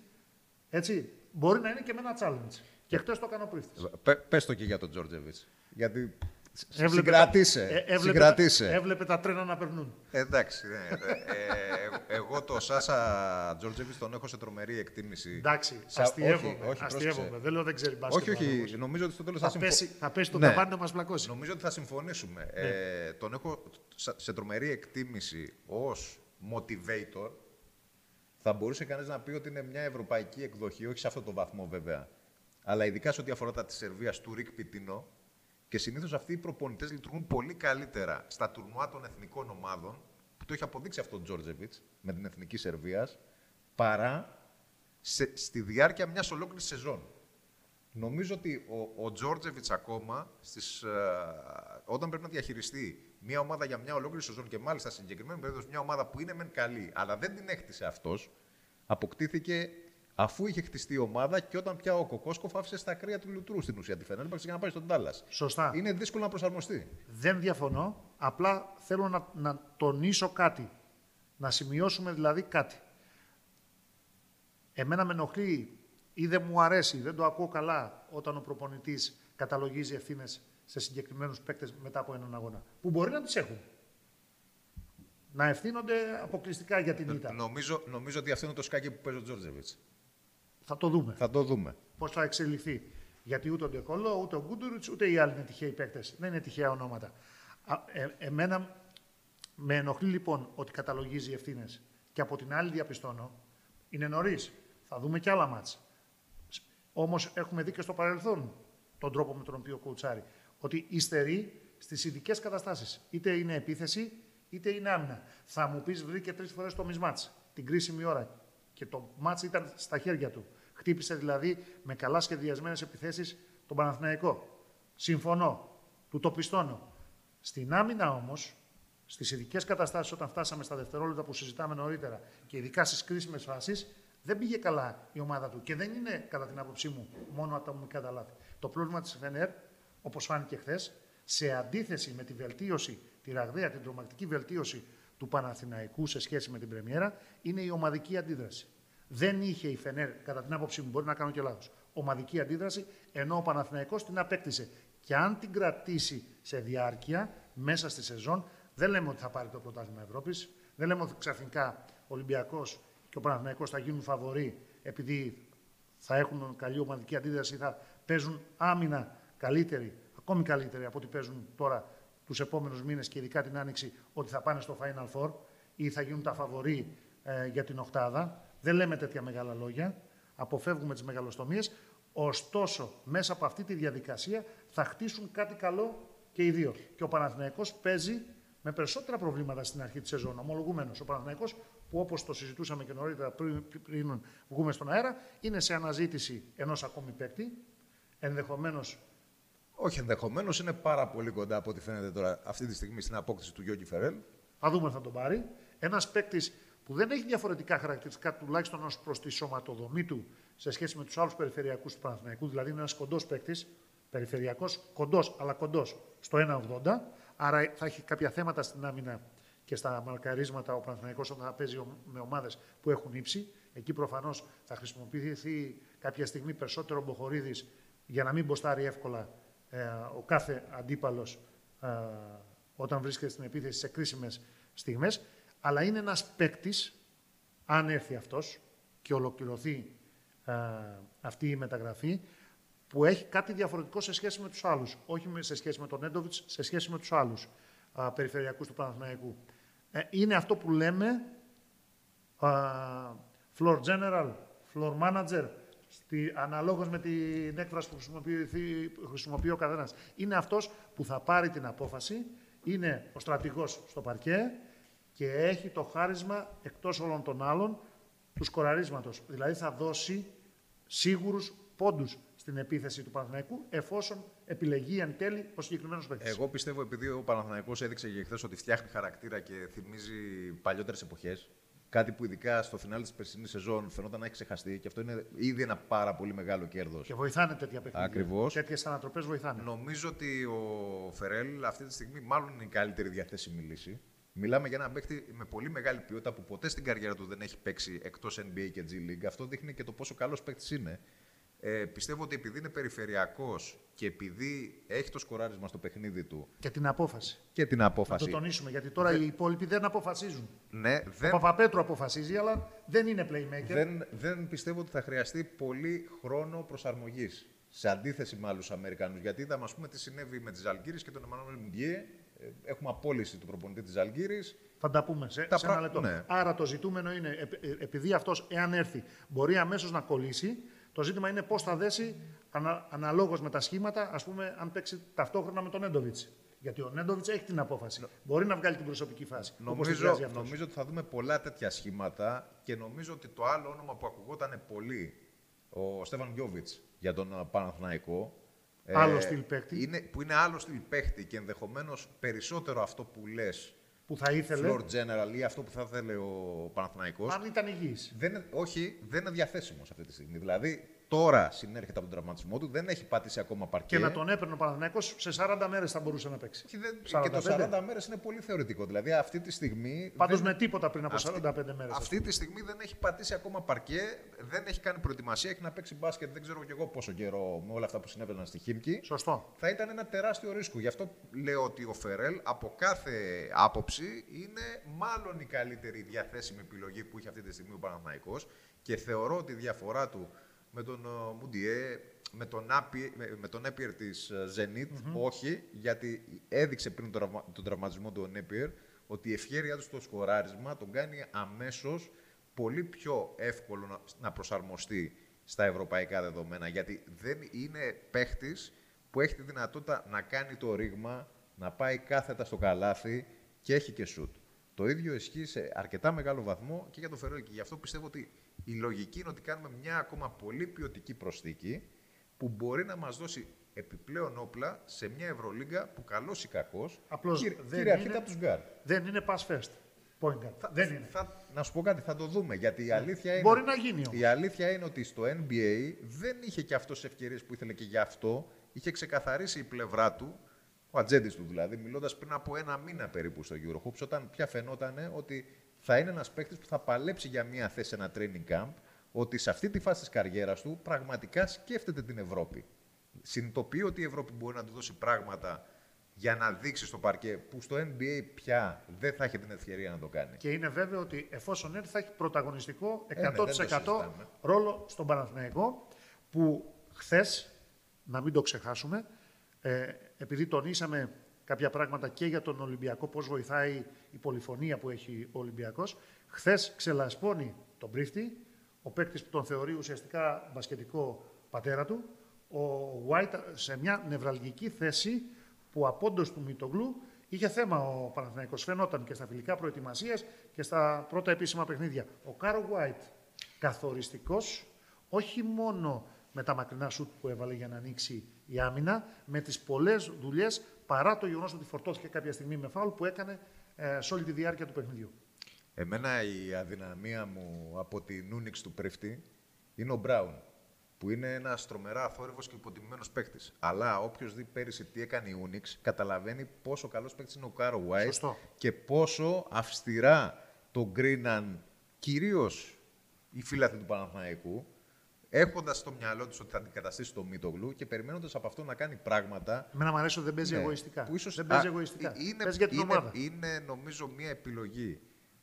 Έτσι, μπορεί να είναι και με ένα challenge. Και χτες το έκανε ο Πρίφτης. Πες το και για τον Τζόρτζεβιτ. Γιατί. Έβλεπε Συγκρατήσε. τα- ε, έβλεπε, Συγκρατήσε. έβλεπε τα τρένα να περνούν. Ε, εντάξει. ναι, ε, ε, εγώ το Σάσα Τζόρτζεβιτ τον έχω σε τρομερή εκτίμηση. Εντάξει, Σα- αστείευομαι. όχι, όχι, αστείευομαι. πρόσεξε. Δεν λέω δεν ξέρει μπάσκετ. Όχι, ο όχι. άνθρωπος. Νομίζω ότι στο τέλος θα, Θα, συμφω- πέσει, θα πέσει το Ναι. ταβάνι να μας πλακώσει. Νομίζω ότι θα συμφωνήσουμε. Ναι. Ε, τον έχω σα- σε τρομερή εκτίμηση ως motivator. Θα μπορούσε κανείς να πει ότι είναι μια ευρωπαϊκή εκδοχή, όχι σε αυτό το βαθμό βέβαια, αλλά ειδικά σε ό,τι αφορά τα της Σερβίας του Ρικ Πιτίνο. Και συνήθως αυτοί οι προπονητές λειτουργούν πολύ καλύτερα στα τουρνουά των εθνικών ομάδων, που το έχει αποδείξει αυτό ο Τζόρτζεβιτς με την εθνική Σερβίας, παρά σε, στη διάρκεια μιας ολόκληρης σεζόν. Νομίζω ότι ο, ο Τζόρτζεβιτς ακόμα, στις, ε, όταν πρέπει να διαχειριστεί μια ομάδα για μια ολόκληρη σεζόν και μάλιστα στην συγκεκριμένη περίπτωση μια ομάδα που είναι μεν καλή, αλλά δεν την έκτισε αυτός, αποκτήθηκε αφού είχε χτιστεί η ομάδα και όταν πια ο Κοκόσκοφ άφησε στα κρύα του Λουτρού στην ουσία τη Φενέρμπαξ για να πάει στον Τάλλας. Σωστά. Είναι δύσκολο να προσαρμοστεί. Δεν διαφωνώ, απλά θέλω να, να τονίσω κάτι. Να σημειώσουμε δηλαδή κάτι. Εμένα με ενοχλεί ή δεν μου αρέσει, δεν το ακούω καλά όταν ο προπονητής καταλογίζει ευθύνες σε συγκεκριμένους παίκτες μετά από έναν αγώνα. Που μπορεί να τις έχουν. Να ευθύνονται αποκλειστικά για την ήττα. Νομίζω, νομίζω ότι αυτό είναι το σκάκι που παίζει ο Τζόρτζεβιτς. Θα το δούμε. Θα το δούμε. Πώς θα εξελιχθεί. Γιατί ούτε ο Ντεκολό, ούτε ο Γκούντουριτς, ούτε οι άλλοι είναι τυχαίοι παίκτες. Δεν είναι τυχαία ονόματα. Α, ε, εμένα με ενοχλεί λοιπόν ότι καταλογίζει ευθύνες. Και από την άλλη διαπιστώνω, είναι νωρίς. Θα δούμε και άλλα μάτς. Όμως έχουμε δει και στο παρελθόν τον τρόπο με τον οποίο κουτσάρει. Ότι υστερεί στις ειδικές καταστάσεις. Είτε είναι επίθεση, είτε είναι άμυνα. Θα μου πεις βρήκε τρεις φορές το μισμάτ την κρίσιμη ώρα. Και το μάτς ήταν στα χέρια του. Χτύπησε δηλαδή με καλά σχεδιασμένες επιθέσεις τον Παναθηναϊκό. Συμφωνώ. Του το πιστώνω. Στην άμυνα όμως, στις ειδικές καταστάσεις, όταν φτάσαμε στα δευτερόλεπτα που συζητάμε νωρίτερα και ειδικά στις κρίσιμες φάσεις, δεν πήγε καλά η ομάδα του. Και δεν είναι, κατά την άποψή μου, μόνο ατομικά τα λάθη. Το πρόβλημα της ΦΕΝΕΡ, όπως φάνηκε χθες, σε αντίθεση με τη βελτίωση, τη ραγδαία, την τρομακτική βελτίωση του Παναθηναϊκού σε σχέση με την Πρεμιέρα, είναι η ομαδική αντίδραση. Δεν είχε η Φενέρ, κατά την άποψή μου, μπορεί να κάνω και λάθος, ομαδική αντίδραση, ενώ ο Παναθηναϊκός την απέκτησε. Και αν την κρατήσει σε διάρκεια, μέσα στη σεζόν, δεν λέμε ότι θα πάρει το πρωτάθλημα Ευρώπης, δεν λέμε ότι ξαφνικά ο Ολυμπιακός και ο Παναθηναϊκός θα γίνουν φαβοροί επειδή θα έχουν καλή ομαδική αντίδραση, θα παίζουν άμυνα καλύτερη, ακόμη καλύτερη από ό,τι παίζουν τώρα τους επόμενους μήνες και ειδικά την άνοιξη, ότι θα πάνε στο Final Four ή θα γίνουν τα φαβοροί ε, για την Οχτάδα. Δεν λέμε τέτοια μεγάλα λόγια. Αποφεύγουμε τις μεγαλοστομίες. Ωστόσο, μέσα από αυτή τη διαδικασία θα χτίσουν κάτι καλό και οι δύο. Και ο Παναθηναϊκός παίζει με περισσότερα προβλήματα στην αρχή της σεζόν. Ομολογουμένω. Ο Παναθηναϊκός που όπως το συζητούσαμε και νωρίτερα πριν, πριν βγούμε στον αέρα, είναι σε αναζήτηση ενός ακόμη παίκτη. Ενδεχομένω. Όχι ενδεχομένως, είναι πάρα πολύ κοντά από ό,τι φαίνεται τώρα αυτή τη στιγμή στην απόκτηση του Γιώργη Φερέλ. Θα δούμε αν θα τον πάρει. Ένας παίκτης που δεν έχει διαφορετικά χαρακτηριστικά, τουλάχιστον ως προς τη σωματοδομή του σε σχέση με τους άλλους περιφερειακούς του Παναθηναϊκού. Δηλαδή είναι ένας κοντός παίκτης, περιφερειακός, κοντός, αλλά κοντός στο 1,80. Άρα θα έχει κάποια θέματα στην άμυνα και στα μαρκαρίσματα ο Παναθηναϊκός όταν θα παίζει με ομάδες που έχουν ύψη. Εκεί προφανώς θα χρησιμοποιηθεί κάποια στιγμή περισσότερο ο Μποχορίδης για να μην μποστάρει εύκολα ε, ο κάθε αντίπαλος ε, όταν βρίσκεται στην επίθεση σε κρίσιμες στιγμές. Αλλά είναι ένας παίκτης, αν έρθει αυτός και ολοκληρωθεί ε, αυτή η μεταγραφή, που έχει κάτι διαφορετικό σε σχέση με τους άλλους. Όχι σε σχέση με τον Έντοβιτς, σε σχέση με τους άλλους α, περιφερειακούς του Παναθηναϊκού. Ε, είναι αυτό που λέμε α, floor general, floor manager, στη, αναλόγως με την έκφραση που χρησιμοποιεί, ο καθένας. Είναι αυτός που θα πάρει την απόφαση, είναι ο στρατηγός στο παρκέ και έχει το χάρισμα εκτός όλων των άλλων του σκοραρίσματος. Δηλαδή θα δώσει σίγουρους πόντους στην επίθεση του Παναθηναϊκού, εφόσον επιλεγεί εν τέλει ο συγκεκριμένος παίκτης. Εγώ πιστεύω, επειδή ο Παναθηναϊκός έδειξε και χθες ότι φτιάχνει χαρακτήρα και θυμίζει παλιότερες εποχές, κάτι που ειδικά στο φινάλ της περσινής σεζόν φαινόταν να έχει ξεχαστεί και αυτό είναι ήδη ένα πάρα πολύ μεγάλο κέρδος. Και βοηθάνε τέτοια παιχνίδια. Ακριβώς. Τέτοιες ανατροπές βοηθάνε. Νομίζω ότι ο Φερέλ αυτή τη στιγμή μάλλον είναι η καλύτερη διαθέσιμη λύση. Μιλάμε για ένα παίκτη με πολύ μεγάλη ποιότητα που ποτέ στην καριέρα του δεν έχει παίξει εκτός NBA και G League. Αυτό δείχνει και το πόσο καλός παίκτης είναι. Ε, πιστεύω ότι επειδή είναι περιφερειακός και επειδή έχει το σκοράρισμα στο παιχνίδι του. Και την απόφαση. Και την απόφαση. Να το τονίσουμε, γιατί τώρα δεν... οι υπόλοιποι δεν αποφασίζουν. Ναι, δεν... Ο Παπαπέτρου αποφασίζει, αλλά δεν είναι playmaker. Δεν, δεν πιστεύω ότι θα χρειαστεί πολύ χρόνο προσαρμογής. Σε αντίθεση με άλλους Αμερικανούς. Γιατί είδαμε, ας πούμε, τι συνέβη με τη Ζαλγκύρη και τον Εμμανουέλ Μουντιέ. Ε, έχουμε απόλυση του προπονητή της Ζαλγκύρη. Θα τα πούμε σε, τα σε ένα λεπτό. Ναι. Άρα το ζητούμενο είναι, ε, επειδή αυτός, εάν έρθει, μπορεί αμέσως να κολλήσει, το ζήτημα είναι πώς θα δέσει ανα, αναλόγως με τα σχήματα, ας πούμε, αν παίξει ταυτόχρονα με τον Νέντοβιτς. Γιατί ο Νέντοβιτς έχει την απόφαση. Ναι. Μπορεί να βγάλει την προσωπική φάση. Νομίζω, νομίζω ότι θα δούμε πολλά τέτοια σχήματα και νομίζω ότι το άλλο όνομα που ακουγόταν πολύ, ο Στέφαν Γκιόβιτ για τον Παναθηναϊκό. Άλλο ε, στυλ παίχτη. Είναι, που είναι άλλο στυλ παίχτη και ενδεχομένως περισσότερο αυτό που λες που θα ήθελε. Floor General ή αυτό που θα ήθελε ο Παναθηναϊκός. Αν ήταν υγιής. όχι, δεν είναι διαθέσιμος αυτή τη στιγμή. Δηλαδή, τώρα συνέρχεται από τον τραυματισμό του, δεν έχει πατήσει ακόμα παρκέ. Και να τον έπαιρνε ο Παναθυναϊκό σε 40 μέρες θα μπορούσε να παίξει. Και, δεν, και το 40 μέρες είναι πολύ θεωρητικό. Δηλαδή αυτή τη στιγμή. Πάντως με τίποτα πριν από 45 μέρες. Αυτή τη στιγμή δεν έχει πατήσει ακόμα παρκέ, δεν έχει κάνει προετοιμασία, έχει να παίξει μπάσκετ δεν ξέρω και εγώ πόσο καιρό με όλα αυτά που συνέβαιναν στη Χίμκι. Σωστό. Θα ήταν ένα τεράστιο ρίσκο. Γι' αυτό λέω ότι ο Φερέλ από κάθε άποψη είναι μάλλον η καλύτερη διαθέσιμη επιλογή που έχει αυτή τη στιγμή ο Παναθηναϊκός και θεωρώ ότι η διαφορά του με τον ε, Μουντιέ, με τον, Άπι, με, τον Έπιερ της ε, Zenit, όχι, γιατί έδειξε πριν τον, τον τραυματισμό του Έπιερ ότι η ευχαίρειά του στο σκοράρισμα τον κάνει αμέσως πολύ πιο εύκολο να, να προσαρμοστεί στα ευρωπαϊκά δεδομένα, γιατί δεν είναι παίχτης που έχει τη δυνατότητα να κάνει το ρήγμα, να πάει κάθετα στο καλάθι και έχει και σουτ. Το ίδιο ισχύει σε αρκετά μεγάλο βαθμό και για τον Φερέλ. Και γι' αυτό πιστεύω ότι η λογική είναι ότι κάνουμε μια ακόμα πολύ ποιοτική προσθήκη που μπορεί να μας δώσει επιπλέον όπλα σε μια Ευρωλίγκα που καλώς ή κακώς Απλώς δεν κυριαρχείται είναι- από τους γκαρντ. Δεν είναι pass first. Point guard. δεν είναι. Θα, να σου πω κάτι, θα το δούμε. Γιατί η αλήθεια είναι. Μπορεί να γίνει όμως. Η αλήθεια είναι ότι στο NBA δεν είχε και αυτός ευκαιρίες που ήθελε και γι' αυτό είχε ξεκαθαρίσει η πλευρά του, ο ατζέντης του δηλαδή, μιλώντας πριν από ένα μήνα περίπου στο Eurohoops, όταν πια φαινόταν ότι θα είναι ένας παίκτης που θα παλέψει για μια θέση σε ένα training camp, ότι σε αυτή τη φάση της καριέρας του πραγματικά σκέφτεται την Ευρώπη. Συνειδητοποιεί ότι η Ευρώπη μπορεί να του δώσει πράγματα για να δείξει στο παρκέ που στο NBA πια δεν θα έχει την ευκαιρία να το κάνει. Και είναι βέβαιο ότι εφόσον έρθει θα έχει πρωταγωνιστικό 100% ναι, δεν το συζητάμε. ρόλο στον Παναθηναϊκό που χθες, να μην το ξεχάσουμε, ε, επειδή τονίσαμε κάποια πράγματα και για τον Ολυμπιακό, πώς βοηθάει η πολυφωνία που έχει ο Ολυμπιακός, χθες ξελασπώνει τον πρίφτη, ο παίκτης που τον θεωρεί ουσιαστικά μπασκετικό πατέρα του, ο White σε μια νευραλγική θέση που από όντως του Μητογλου είχε θέμα ο Παναθηναϊκός. Φαινόταν και στα φιλικά προετοιμασίας και στα πρώτα επίσημα παιχνίδια. Ο Κάρο White καθοριστικός όχι μόνο με τα μακρινά σουτ που έβαλε για να ανοίξει η άμυνα, με τις πολλές δουλειές παρά το γεγονός ότι φορτώθηκε κάποια στιγμή με φάουλ που έκανε ε, σε όλη τη διάρκεια του παιχνιδιού. Εμένα η αδυναμία μου από την Ούνιξ του Πρεφτή είναι ο Μπράουν, που είναι ένας τρομερά αθόρυβο και υποτιμημένος παίκτης. Αλλά όποιος δει πέρυσι τι έκανε η Ούνιξ, καταλαβαίνει πόσο καλός παίκτης είναι ο Κάρο White Σωστό. και πόσο αυστηρά τον γκρίναν κυρίως οι φίλαθλοι του Παναθηναϊκού, έχοντας στο μυαλό τους ότι θα αντικαταστήσει το Μίτογλου και περιμένοντας από αυτό να κάνει πράγματα Εμένα μου αρέσει ότι δεν παίζει ναι, εγωιστικά. που ίσως- δεν παίζει α, εγωιστικά. Είναι, παίζει για την είναι, ομάδα. είναι, νομίζω μια επιλογή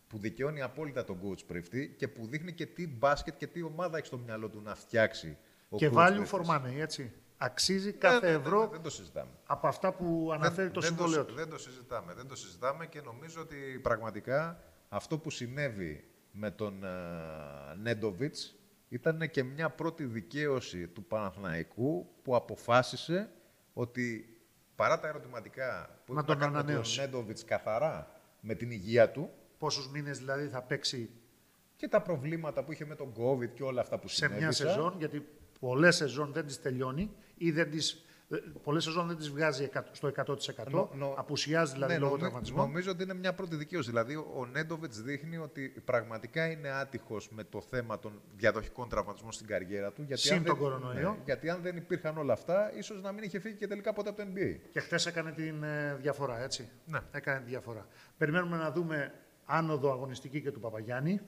που δικαιώνει απόλυτα τον coach Πρίφτη και που δείχνει και τι μπάσκετ και τι ομάδα έχει στο μυαλό του να φτιάξει. Ο Και coach value Πρίφτης. for money, έτσι. Αξίζει Ναι, κάθε ναι, ναι, ευρώ ναι, δεν το συζητάμε. από αυτά που αναφέρει δεν, το δεν συμβόλαιο το, του. δεν το συζητάμε. Δεν το συζητάμε και νομίζω ότι πραγματικά αυτό που συνέβη με τον uh, Νέντοβιτς ήταν και μια πρώτη δικαίωση του Παναθηναϊκού που αποφάσισε ότι παρά τα ερωτηματικά που Να έχουν τον κάνουν με ανανέωσει. Νέντοβιτς καθαρά με την υγεία του Πόσους μήνες δηλαδή θα παίξει και τα προβλήματα που είχε με τον COVID και όλα αυτά που σε μια συνέβησαν. σεζόν, γιατί πολλές σεζόν δεν τις τελειώνει ή δεν τις, ε, πολλές σεζόν δεν τις βγάζει εκατο- στο 100%. Νο- νο- Απουσιάζει δηλαδή Ναι, λόγω νομι- τραυματισμών. Νομίζω ότι είναι μια πρώτη δικαίωση. Δηλαδή, ο Νέντοβιτς δείχνει ότι πραγματικά είναι άτυχος με το θέμα των διαδοχικών τραυματισμών στην καριέρα του. Γιατί Συν αν τον δεν- κορονοϊό. ναι, γιατί αν δεν υπήρχαν όλα αυτά, ίσως να μην είχε φύγει και τελικά ποτέ από το NBA. Και χθες έκανε την ε, διαφορά, έτσι. Ναι. Έκανε τη διαφορά. Περιμένουμε να δούμε άνοδο αγωνιστική και του Παπαγιάννη,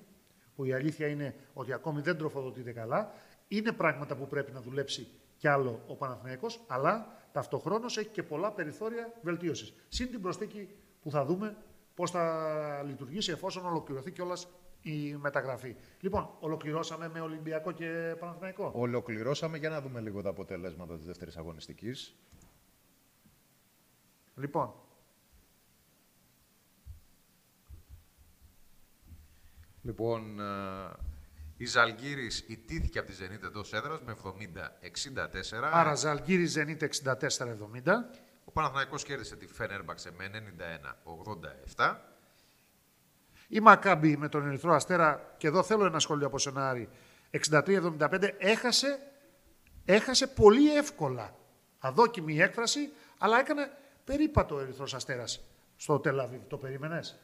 που η αλήθεια είναι ότι ακόμη δεν τροφοδοτείται καλά. Είναι πράγματα που πρέπει να δουλέψει κι άλλο ο Παναθηναϊκός, αλλά ταυτοχρόνως έχει και πολλά περιθώρια βελτίωσης. Συν την προσθήκη που θα δούμε πώς θα λειτουργήσει εφόσον ολοκληρωθεί κιόλας η μεταγραφή. Λοιπόν, ολοκληρώσαμε με Ολυμπιακό και Παναθηναϊκό. Ολοκληρώσαμε για να δούμε λίγο τα αποτελέσματα της δεύτερης αγωνιστικής. Λοιπόν, Λοιπόν, ε, η Ζαλγκύρης ιτήθηκε από τη Ζενίτ εντός έδρας με 70-64. άρα Ζαλγκύρη Ζενίτ 64-70. Ο Παναθηναϊκός κέρδισε τη Φενέρμπαξε με 91-87. Η Μακάμπη με τον Ερυθρό Αστέρα, και εδώ θέλω ένα σχόλιο από Σενάρη, 63-75, έχασε, έχασε πολύ εύκολα. Αδόκιμη η έκφραση, αλλά έκανε περίπατο ο Ερυθρός Αστέρας στο Τελαβίβ. Το περίμενες;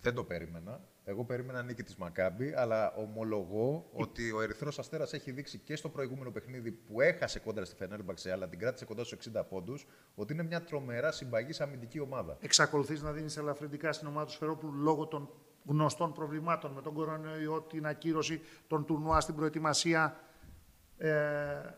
Δεν το περίμενα. Εγώ περίμενα νίκη της Μακάμπη, αλλά ομολογώ ότι ο Ερυθρός Αστέρας έχει δείξει και στο προηγούμενο παιχνίδι που έχασε κόντρα στη Φενέρμπαξε, αλλά την κράτησε κοντά στους 60 πόντους, ότι είναι μια τρομερά συμπαγής αμυντική ομάδα. Εξακολουθείς να δίνεις ελαφρυντικά στην ομάδα του Σφερόπουλου λόγω των γνωστών προβλημάτων με τον κορονοϊό, την ακύρωση των τουρνουά στην προετοιμασία. Ε,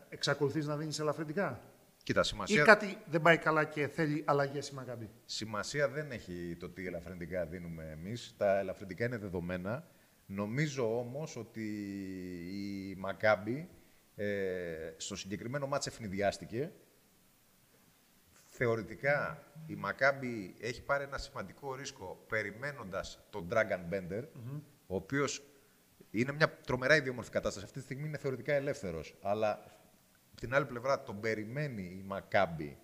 εξακολουθείς να δίνεις ελαφρυντικά; Κοίτα, Ή σημασία, κάτι δεν πάει καλά και θέλει αλλαγές η Μακάμπη. σημασία δεν έχει το τι ελαφρυντικά δίνουμε εμείς. Τα ελαφρυντικά είναι δεδομένα. Νομίζω όμως ότι η Μακάμπη ε, στο συγκεκριμένο μάτς ευνηδιάστηκε. Θεωρητικά η Μακάμπη έχει πάρει ένα σημαντικό ρίσκο περιμένοντας τον Dragon Bender, ο οποίος είναι μια τρομερά ιδιόμορφη κατάσταση. Αυτή τη στιγμή είναι θεωρητικά ελεύθερος. Αλλά από την άλλη πλευρά τον περιμένει η Μακάμπη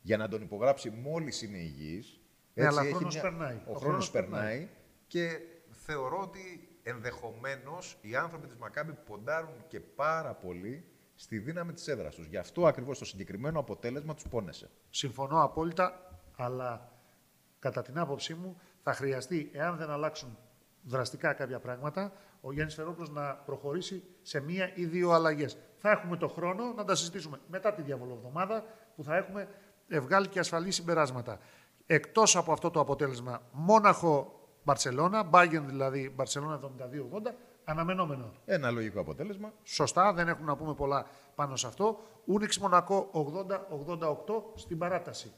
για να τον υπογράψει μόλις είναι υγιής. Ναι, αλλά ο έχει χρόνος περνάει. Ο, Ο χρόνος χρόνος περνάει και θεωρώ ότι ενδεχομένως οι άνθρωποι της Μακάμπη ποντάρουν και πάρα πολύ στη δύναμη της έδρας τους. Γι' αυτό ακριβώς το συγκεκριμένο αποτέλεσμα τους πόνεσε. Συμφωνώ απόλυτα, αλλά κατά την άποψή μου θα χρειαστεί, εάν δεν αλλάξουν δραστικά κάποια πράγματα, ο Γιάννης Φερόπουλος να προχωρήσει σε μία ή δύο αλλαγές. Θα έχουμε το χρόνο να τα συζητήσουμε μετά τη διαβολοβδομάδα που θα έχουμε βγάλει και ασφαλή συμπεράσματα. Εκτός από αυτό το αποτέλεσμα, Μόναχο Μπαρσελόνα, Μπάγκεν δηλαδή Μπαρσελόνα 72-80, αναμενόμενο. Ένα λογικό αποτέλεσμα. Σωστά, δεν έχουμε να πούμε πολλά πάνω σε αυτό. Ούνιξ Μονακό 80-88 στην παράταση.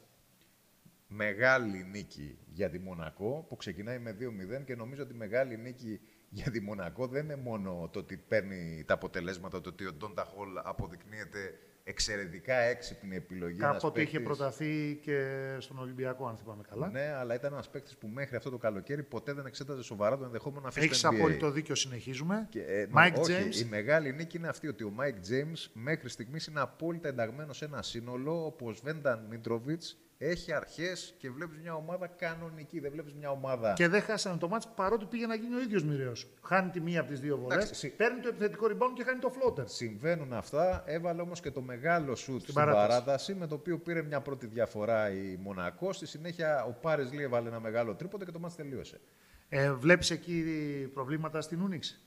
Μεγάλη νίκη για τη Μονακό που ξεκινάει με 2-0 και νομίζω ότι μεγάλη νίκη για τη Μονακό δεν είναι μόνο το ότι παίρνει τα αποτελέσματα, το ότι ο Ντόντα Χολ αποδεικνύεται εξαιρετικά έξυπνη επιλογή. Κάποτε είχε προταθεί και στον Ολυμπιακό, αν θυμάμαι καλά. Ναι, αλλά ήταν ένας παίκτης που μέχρι αυτό το καλοκαίρι ποτέ δεν εξέταζε σοβαρά το ενδεχόμενο να αφήσει Έχεις απόλυτο δίκιο, συνεχίζουμε. Και, ε, Mike όχι, James. Η μεγάλη νίκη είναι αυτή ότι ο Mike James μέχρι στιγμής είναι απόλυτα ενταγμένος σε ένα σύνολο όπως Βένταν Μίτροβιτς έχει αρχές και βλέπεις μια ομάδα κανονική. Δεν βλέπεις μια ομάδα. Και δεν χάσανε το μάτς παρότι πήγε να γίνει ο ίδιος μοιραίος. Χάνει τη μία από τις δύο βολές. Παίρνει το επιθετικό rebound και χάνει το floater. Συμβαίνουν αυτά. Έβαλε όμως και το μεγάλο σουτ στην, παράταση. παράταση. με το οποίο πήρε μια πρώτη διαφορά η Μονακό. Στη συνέχεια ο Πάρες Λί έβαλε ένα μεγάλο τρίποντο και το μάτς τελείωσε. Ε, Βλέπεις εκεί προβλήματα στην Ούνιξ;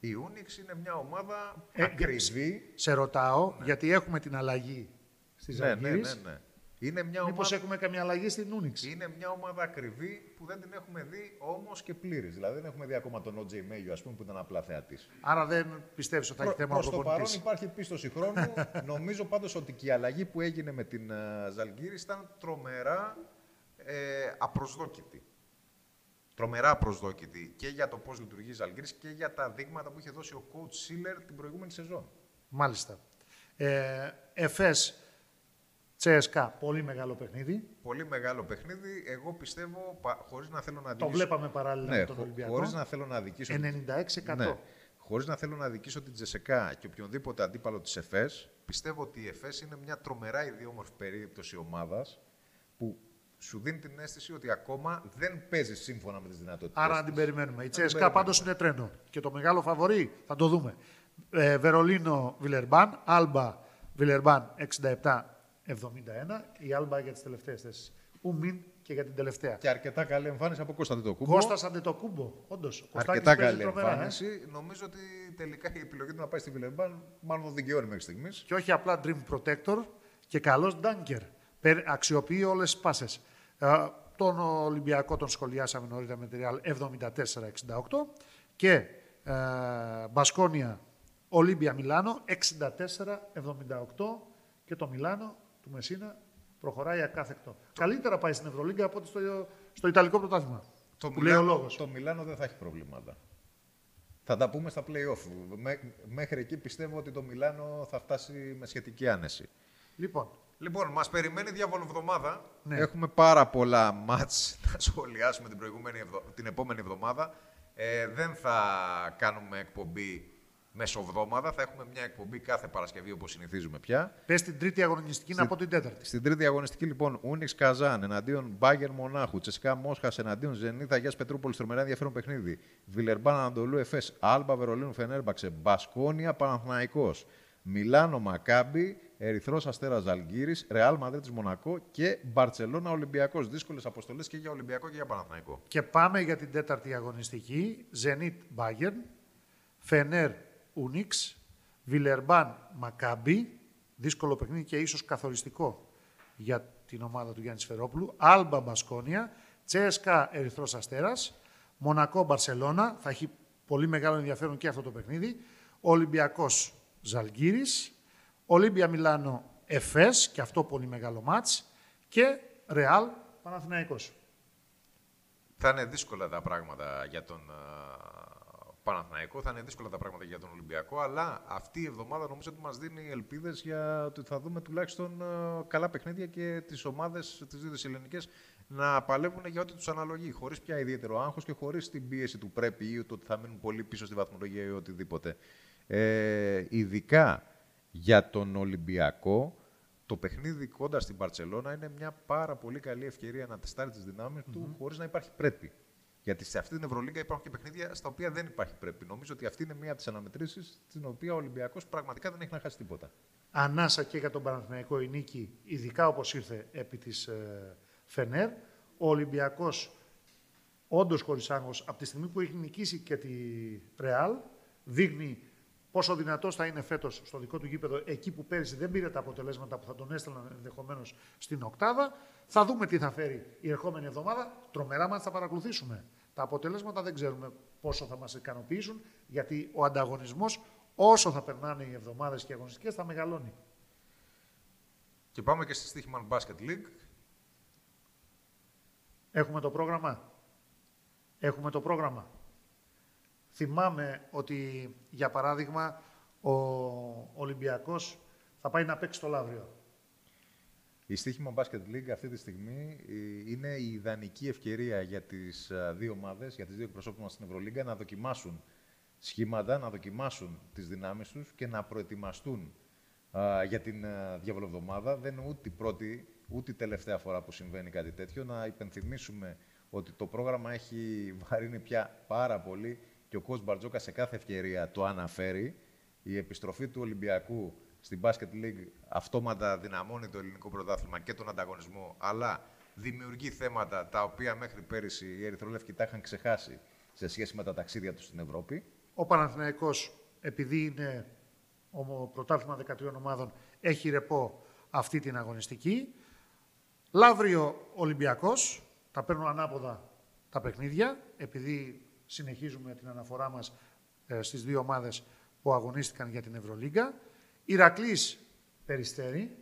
Η Ούνιξ είναι μια ομάδα ε, ακριβή. Σε ρωτάω, γιατί έχουμε την αλλαγή στι ναι, ναι, ναι, ναι. Είναι μια Μήπως ομάδα... έχουμε καμία αλλαγή στην Ούνιξ; Είναι μια ομάδα ακριβή που δεν την έχουμε δει όμως και πλήρης. Δηλαδή δεν έχουμε δει ακόμα τον OJ Μέγιο, ας πούμε, που ήταν απλά θεατής. Άρα δεν πιστεύεις ότι θα έχει θέμα Προς το παρόν υπάρχει πίστοση χρόνου. Νομίζω πάντως ότι και η αλλαγή που έγινε με την uh, Ζαλγκύρη ήταν τρομερά ε, απροσδόκητη. Τρομερά απροσδόκητη και για το πώς λειτουργεί η Ζαλγκύρη και για τα δείγματα που είχε δώσει ο coach Σίλερ την προηγούμενη σεζόν. Μάλιστα. Ε, Εφές, Τσέσκα, πολύ μεγάλο παιχνίδι. Πολύ μεγάλο παιχνίδι. Εγώ πιστεύω, χωρίς να θέλω να αδικήσω... Το βλέπαμε παράλληλα ναι, με τον Ολυμπιακό. Χωρίς να θέλω να αδικήσω... 96%. Ναι. Χωρίς να θέλω να αδικήσω την Τσεσεκά και οποιονδήποτε αντίπαλο της ΕΦΕΣ, πιστεύω ότι η ΕΦΕΣ είναι μια τρομερά ιδιόμορφη περίπτωση ομάδας που σου δίνει την αίσθηση ότι ακόμα δεν παίζει σύμφωνα με τις δυνατότητες. Άρα να την περιμένουμε. Η Τσέσκα πάντως είναι τρένο. Και το μεγάλο φαβορή θα το δούμε. Ε, Βερολίνο Βιλερμπάν, Άλμπα Βιλερμπάν 67 71, η Άλμπα για τις τελευταίες θέσεις. Ούμιν και για την τελευταία. Και αρκετά καλή εμφάνιση από Κώστα Αντετοκούμπο. Κώστας Αντετοκούμπο, όντως. Αρκετά καλή τρομερά, εμφάνιση. Ε; Νομίζω ότι τελικά η επιλογή του να πάει στη Βιλερμπάν μάλλον δικαιώνει μέχρι στιγμής. Και όχι απλά Dream Protector και καλός Dunker. Αξιοποιεί όλες τις πάσες. Ε, τον Ολυμπιακό τον σχολιάσαμε νωρίτερα με τη Real 74-68 και ε, Μπασκόνια Ολύμπια Μιλάνο 64-78 και το Μιλάνο του Μεσίνα προχωράει ακάθεκτο. Καλύτερα πάει στην Ευρωλίγκα από ότι στο, στο Ιταλικό πρωτάθλημα. Το, που Μιλάνο, λέει ο το Μιλάνο δεν θα έχει προβλήματα. Θα τα πούμε στα play-off. μέχρι εκεί πιστεύω ότι το Μιλάνο θα φτάσει με σχετική άνεση. Λοιπόν, λοιπόν μας περιμένει διαβολοβδομάδα. Ναι. Έχουμε πάρα πολλά μάτς να σχολιάσουμε την, προηγούμενη την επόμενη εβδομάδα. Ε, δεν θα κάνουμε εκπομπή μεσοβδόμαδα. Θα έχουμε μια εκπομπή κάθε Παρασκευή όπως συνηθίζουμε πια. Πες την τρίτη αγωνιστική, Στη... να πω την τέταρτη. Στην τρίτη αγωνιστική, λοιπόν, Ούνιξ Καζάν εναντίον Μπάγκερ Μονάχου, Τσεσικά Μόσχας εναντίον Ζενίθα Αγίας Πετρούπολης, τρομερά ενδιαφέρον παιχνίδι. Βιλερμπάν Ανατολού Εφές, Άλμπα Βερολίνου Φενέρμπαξε, Μπασκόνια Παναθναϊκό. Μιλάνο Μακάμπι, Ερυθρός Αστέρας Ζαλγκύρης, Ρεάλ Μαδρίτης Μονακό και Μπαρσελόνα Ολυμπιακός. Δύσκολες αποστολές και για Ολυμπιακό και για Παναθναϊκό. Και πάμε για την τέταρτη αγωνιστική. Ζενίτ Μπάγκερ, Φενέρ Ουνίξ, Βιλερμπάν Μακάμπι, δύσκολο παιχνίδι και ίσως καθοριστικό για την ομάδα του Γιάννης Σφερόπουλου, Άλμπα Μπασκόνια, Τσέσκα Ερυθρός Αστέρας, Μονακό Μπαρσελώνα, θα έχει πολύ μεγάλο ενδιαφέρον και αυτό το παιχνίδι, Ολυμπιακός Ζαλγκύρης, Ολύμπια Μιλάνο Εφές, και αυτό πολύ μεγάλο μάτς, και Ρεάλ Παναθηναϊκός. Θα είναι δύσκολα τα πράγματα για τον Παναθηναϊκό. Θα είναι δύσκολα τα πράγματα για τον Ολυμπιακό, αλλά αυτή η εβδομάδα νομίζω ότι μας δίνει ελπίδες για ότι θα δούμε τουλάχιστον ε, καλά παιχνίδια και τις ομάδες, τις δύο ελληνικές, να παλεύουν για ό,τι τους αναλογεί. Χωρίς πια ιδιαίτερο άγχος και χωρίς την πίεση του πρέπει ή το ότι θα μείνουν πολύ πίσω στη βαθμολογία ή οτιδήποτε. Ε, ειδικά για τον Ολυμπιακό, το παιχνίδι κοντά στην Παρσελώνα είναι μια πάρα πολύ καλή ευκαιρία να τεστάρει τις δυνάμεις του χωρίς να υπάρχει πρέπει. Γιατί σε αυτή την Ευρωλίγκα υπάρχουν και παιχνίδια στα οποία δεν υπάρχει πρέπει. Νομίζω ότι αυτή είναι μία από τις αναμετρήσεις στην οποία ο Ολυμπιακός πραγματικά δεν έχει να χάσει τίποτα. Ανάσα και για τον Παναθηναϊκό η νίκη, ειδικά όπως ήρθε επί της ε, Φενέρ. Ο Ολυμπιακός, όντως χωρίς άγχος, από τη στιγμή που έχει νικήσει και τη Ρεάλ, δείχνει πόσο δυνατός θα είναι φέτος στο δικό του γήπεδο, εκεί που πέρυσι δεν πήρε τα αποτελέσματα που θα τον έστελναν ενδεχομένως στην Οκτάδα. Θα δούμε τι θα φέρει η ερχόμενη εβδομάδα. Τρομερά μα θα παρακολουθήσουμε. Τα αποτελέσματα δεν ξέρουμε πόσο θα μας ικανοποιήσουν, γιατί ο ανταγωνισμός όσο θα περνάνε οι εβδομάδες και οι αγωνιστικές θα μεγαλώνει. Και πάμε και στη Stichman Basket League. Έχουμε το πρόγραμμα. Έχουμε το πρόγραμμα. Θυμάμαι ότι, για παράδειγμα, ο Ολυμπιακός θα πάει να παίξει το Λαύριο. Η Στίχημα Basket League αυτή τη στιγμή ε, είναι η ιδανική ευκαιρία για τις ε, δύο ομάδες, για τις δύο εκπροσώπους μας στην Ευρωλίγκα να δοκιμάσουν σχήματα, να δοκιμάσουν τις δυνάμεις τους και να προετοιμαστούν για την uh, διαβολοβδομάδα. Δεν είναι ούτε η πρώτη, ούτε η τελευταία φορά που συμβαίνει κάτι τέτοιο. Να υπενθυμίσουμε ότι το πρόγραμμα έχει βαρύνει πια πάρα πολύ και ο Κος Μπαρτζόκα σε κάθε ευκαιρία το αναφέρει. Η επιστροφή του Ολυμπιακού στην Basket League αυτόματα δυναμώνει το ελληνικό πρωτάθλημα και τον ανταγωνισμό, αλλά δημιουργεί θέματα τα οποία μέχρι πέρυσι οι Ερυθρολεύκοι τα είχαν ξεχάσει σε σχέση με τα ταξίδια τους στην Ευρώπη. Ο Παναθηναϊκός, επειδή είναι ο πρωτάθλημα 13 ομάδων, έχει ρεπό αυτή την αγωνιστική. Λαύριο Ολυμπιακός, τα παίρνω ανάποδα τα παιχνίδια, επειδή συνεχίζουμε την αναφορά μας ε, στις δύο ομάδες που αγωνίστηκαν για την Ευρωλίγκα. Ηρακλής Περιστέρη.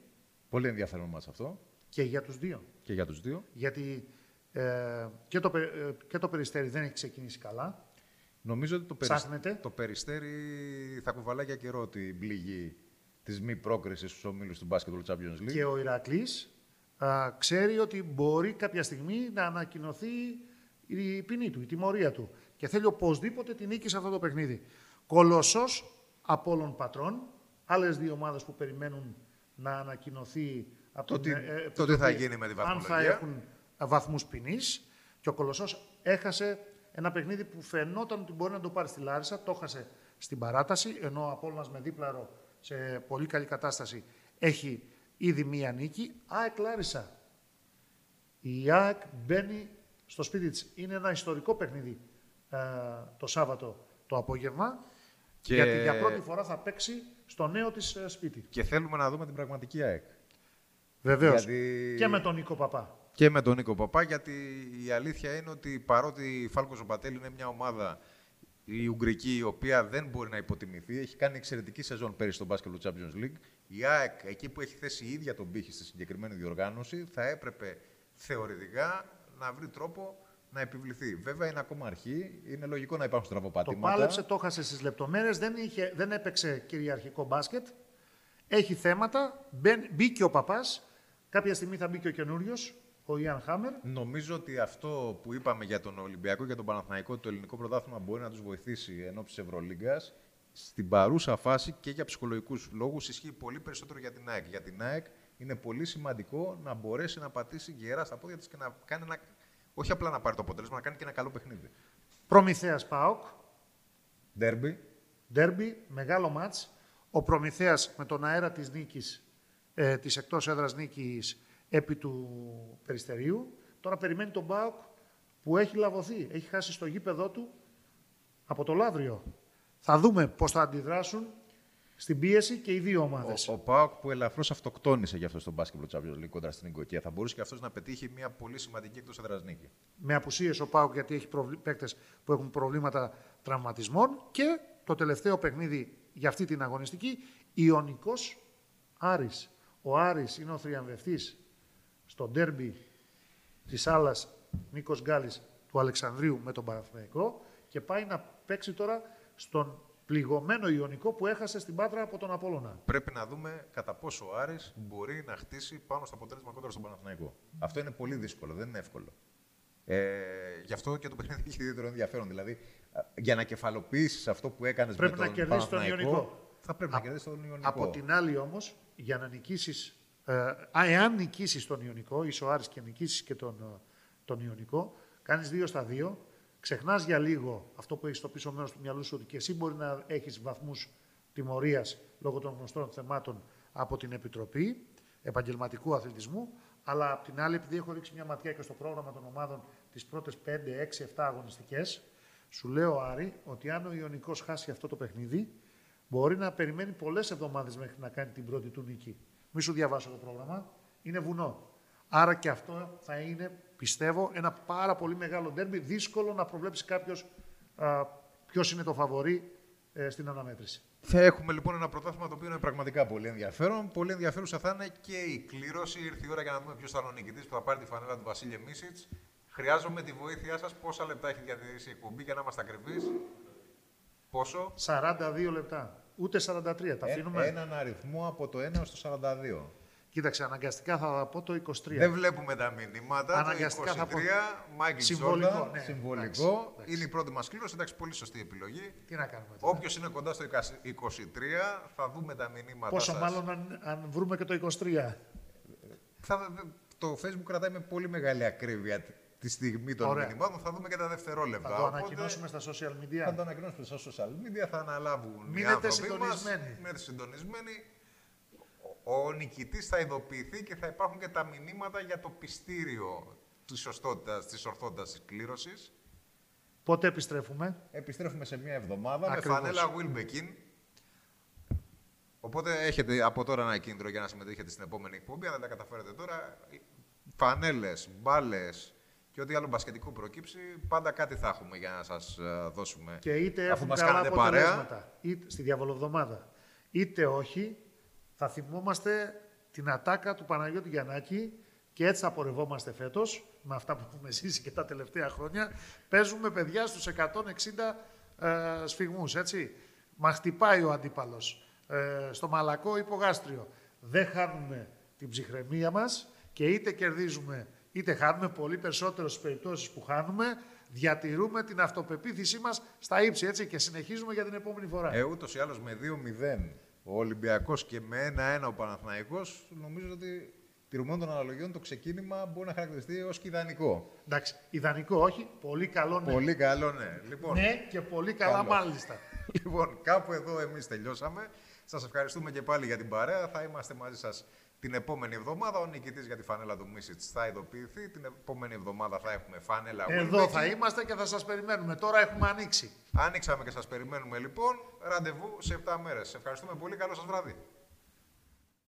Πολύ ενδιαφέρον μας αυτό. Και για τους δύο. Και για τους δύο. Γιατί ε, και, το, ε, και το Περιστέρη δεν έχει ξεκινήσει καλά. Νομίζω ότι το, περιστέρι, το Περιστέρι θα κουβαλάει για καιρό την πληγή της μη πρόκρισης στους ομίλους του Basketball Champions League. Και ο Ηρακλής ξέρει ότι μπορεί κάποια στιγμή να ανακοινωθεί η ποινή του, η τιμωρία του. Και θέλει οπωσδήποτε την νίκη σε αυτό το παιχνίδι. Κολοσσός από όλων πατρών. Άλλες δύο ομάδες που περιμένουν να ανακοινωθεί από το, την, ε, το τι θα γίνει με τη βαθμολογία. Αν θα έχουν βαθμούς ποινής. Και ο Κολοσσός έχασε ένα παιχνίδι που φαινόταν ότι μπορεί να το πάρει στη Λάρισα. Το έχασε στην παράταση. Ενώ ο Απόλλωνας με δίπλαρο σε πολύ καλή κατάσταση έχει ήδη μία νίκη. ΑΕΚ Λάρισα. Η ΑΕΚ μπαίνει στο σπίτι της. Είναι ένα ιστορικό παιχνίδι ε, το Σάββατο το απόγευμα. Και... Γιατί για πρώτη φορά θα παίξει στο νέο της ε, σπίτι. Και θέλουμε να δούμε την πραγματική ΑΕΚ. Βεβαίως. Και με τον Νίκο Παπά. Και με τον Νίκο Παπά, γιατί η αλήθεια είναι ότι παρότι η Φάλκος Ζωπατέλη είναι μια ομάδα η Ουγγρική, η οποία δεν μπορεί να υποτιμηθεί, έχει κάνει εξαιρετική σεζόν πέρυσι στο Basketball Champions League. Η ΑΕΚ, εκεί που έχει θέσει η ίδια τον πύχη στη συγκεκριμένη διοργάνωση, θα έπρεπε θεωρητικά να βρει τρόπο να επιβληθεί. Βέβαια είναι ακόμα αρχή, είναι λογικό να υπάρχουν στραβοπατήματα. Το πάλεψε, το έχασε στις λεπτομέρειες, δεν, δεν έπαιξε κυριαρχικό μπάσκετ. Έχει θέματα, μπήκε ο παπάς. Κάποια στιγμή θα μπει και ο καινούριος, ο Ιαν Χάμερ. Νομίζω ότι αυτό που είπαμε για τον Ολυμπιακό και για τον Παναθηναϊκό, το ελληνικό πρωτάθλημα μπορεί να τους βοηθήσει εν ώψη Ευρωλίγκας. Στην παρούσα φάση και για ψυχολογικούς λόγους ισχύει πολύ περισσότερο για την ΑΕΚ. Για την ΑΕΚ είναι πολύ σημαντικό να μπορέσει να πατήσει γερά στα πόδια της και να κάνει ένα. Όχι απλά να πάρει το αποτέλεσμα, να κάνει και ένα καλό παιχνίδι. Προμηθέας Πάοκ. Ντέρμπι. Ντέρμπι, μεγάλο μάτς. Ο Προμηθέας με τον αέρα της νίκης, ε, της εκτός έδρας νίκης επί του Περιστερίου. Τώρα περιμένει τον Μπάουκ που έχει λαβωθεί, έχει χάσει στο γήπεδό του από το Λαύριο. Θα δούμε πώς θα αντιδράσουν στην πίεση και οι δύο ομάδες. Ο, ο Πάοκ που ελαφρώς αυτοκτόνησε για αυτό στον Basketball Champions League κοντά στην Ιγκοκία. Θα μπορούσε και αυτός να πετύχει μια πολύ σημαντική εκτός έδρας νίκη. Με απουσίες ο Πάοκ γιατί έχει προβλ... παίκτες που έχουν προβλήματα τραυματισμών. Και το τελευταίο παιχνίδι για αυτή την αγωνιστική, Ιωνικός Άρης. Ο Άρης είναι ο θριαμβευτής στο ντέρμπι της άλλας Νίκος Γκάλης του Αλεξανδρίου με τον Παναθηναϊκό και πάει να παίξει τώρα στον πληγωμένο Ιωνικό που έχασε στην Πάτρα από τον Απόλλωνα. Πρέπει να δούμε κατά πόσο ο Άρης μπορεί να χτίσει πάνω στο αποτέλεσμα κόντρα στον Παναθηναϊκό. Αυτό είναι πολύ δύσκολο, δεν είναι εύκολο. Ε, γι' αυτό και το παιχνίδι έχει ιδιαίτερο ενδιαφέρον. Δηλαδή, για να κεφαλοποιήσεις αυτό που έκανες με τον να κερδίσεις τον Ιωνικό. Θα πρέπει να κερδίσεις τον Ιωνικό. Από την άλλη όμως, για να νικήσεις ε, εάν νικήσεις τον Ιωνικό, είσαι ο Άρης και νικήσεις και τον, ε, τον Ιωνικό, κάνεις 2 στα 2, ξεχνάς για λίγο αυτό που έχεις στο πίσω μέρος του μυαλού σου ότι και εσύ μπορεί να έχεις βαθμούς τιμωρίας λόγω των γνωστών θεμάτων από την Επιτροπή Επαγγελματικού Αθλητισμού. Αλλά απ' την άλλη, επειδή έχω ρίξει μια ματιά και στο πρόγραμμα των ομάδων τις πρώτες 5, 6, 7 αγωνιστικές, σου λέω Άρη ότι αν ο Ιωνικός χάσει αυτό το παιχνίδι, μπορεί να περιμένει πολλές εβδομάδες μέχρι να κάνει την πρώτη του νίκη. Μη σου διαβάσω το πρόγραμμα. Είναι βουνό. Άρα και αυτό θα είναι, πιστεύω, ένα πάρα πολύ μεγάλο ντέρμπι. Δύσκολο να προβλέψει κάποιος ποιος είναι το φαβορή ε, στην αναμέτρηση. Θα έχουμε λοιπόν ένα πρωτάθλημα το οποίο είναι πραγματικά πολύ ενδιαφέρον. Πολύ ενδιαφέρουσα θα είναι και η κλήρωση. Ήρθε η ώρα για να δούμε ποιος θα είναι ο νικητής που θα πάρει τη φανέλα του Βασίλη Μίσιτς. Χρειάζομαι τη βοήθειά σας. Πόσα λεπτά έχει διατηρήσει η εκπομπή για να είμαστε ακριβείς; Πόσο; 42 λεπτά. Ούτε 43. Τα Ε, αφήνουμε. έναν αριθμό από το 1 στο 42. Κοίταξε, αναγκαστικά θα πω το 23. Δεν βλέπουμε τα μηνύματα. Αναγκαστικά το 23, θα πω. Μάικλ Συμβολικό, Τζόρνταν, ναι. συμβολικό. Εντάξει, εντάξει. Είναι η πρώτη μας κλήρωση. Εντάξει, πολύ σωστή επιλογή. Τι να κάνουμε τώρα. Όποιος είναι κοντά στο 23, θα δούμε τα μηνύματα. Πόσο σας. μάλλον αν, αν βρούμε και το 23. Θα, το Facebook κρατάει με πολύ μεγάλη ακρίβεια τη- τη στιγμή των Ωραία. μηνυμάτων. Θα δούμε και τα δευτερόλεπτα. Θα το Οπότε, ανακοινώσουμε στα social media. Θα το ανακοινώσουμε στα social media, θα αναλάβουν οι Μείνετε άνθρωποι συντονισμένοι. Μας, μείνετε συντονισμένοι. Ο, ο νικητής θα ειδοποιηθεί και θα υπάρχουν και τα μηνύματα για το πιστήριο της σωστότητας, της ορθότητας της κλήρωσης. Πότε επιστρέφουμε; Επιστρέφουμε σε μια εβδομάδα Ακριβώς. με φανέλα Wilbekin. Οπότε έχετε από τώρα ένα κίνητρο για να συμμετέχετε στην επόμενη εκπομπή. Αν δεν τα καταφέρετε τώρα, φανέλες, μπάλες και ό,τι άλλο μπασκετικό προκύψει, πάντα κάτι θα έχουμε για να σας ε, δώσουμε. Και είτε Αφού έχουν μας καλά κάνετε παρέα. αποτελέσματα είτε, στη διαβολοβδομάδα, είτε όχι, θα θυμόμαστε την ατάκα του Παναγιώτη Γιαννάκη και έτσι θα πορευόμαστε φέτος, με αυτά που έχουμε ζήσει και τα τελευταία χρόνια. Παίζουμε παιδιά στους 160 ε, σφιγμούς, έτσι. Μα χτυπάει ο αντίπαλος. Ε, στο μαλακό υπογάστριο. Δεν χάνουμε την ψυχραιμία μας και είτε κερδίζουμε είτε χάνουμε πολύ περισσότερο στις περιπτώσεις που χάνουμε, διατηρούμε την αυτοπεποίθησή μας στα ύψη έτσι, και συνεχίζουμε για την επόμενη φορά. Ε, ούτως ή άλλως με 2-0 ο Ολυμπιακός και με 1-1 ο Παναθηναϊκός, νομίζω ότι τηρουμένων των αναλογιών το ξεκίνημα μπορεί να χαρακτηριστεί ως και ιδανικό. Εντάξει, ιδανικό όχι, πολύ καλό ναι. Πολύ καλό, ναι. Λοιπόν, Ναι και πολύ καλά Καλό. μάλιστα. Λοιπόν, κάπου εδώ εμείς τελειώσαμε. Σας ευχαριστούμε και πάλι για την παρέα. Θα είμαστε μαζί σας την επόμενη εβδομάδα. Ο νικητής για τη φανέλα του Μίσιτς θα ειδοποιηθεί. Την επόμενη εβδομάδα θα έχουμε φανέλα Εδώ Wilbekin. θα είμαστε και θα σας περιμένουμε. Τώρα έχουμε ανοίξει. Άνοιξαμε και σας περιμένουμε λοιπόν. Ραντεβού σε 7 μέρες. Ευχαριστούμε πολύ. Καλό σας βράδυ.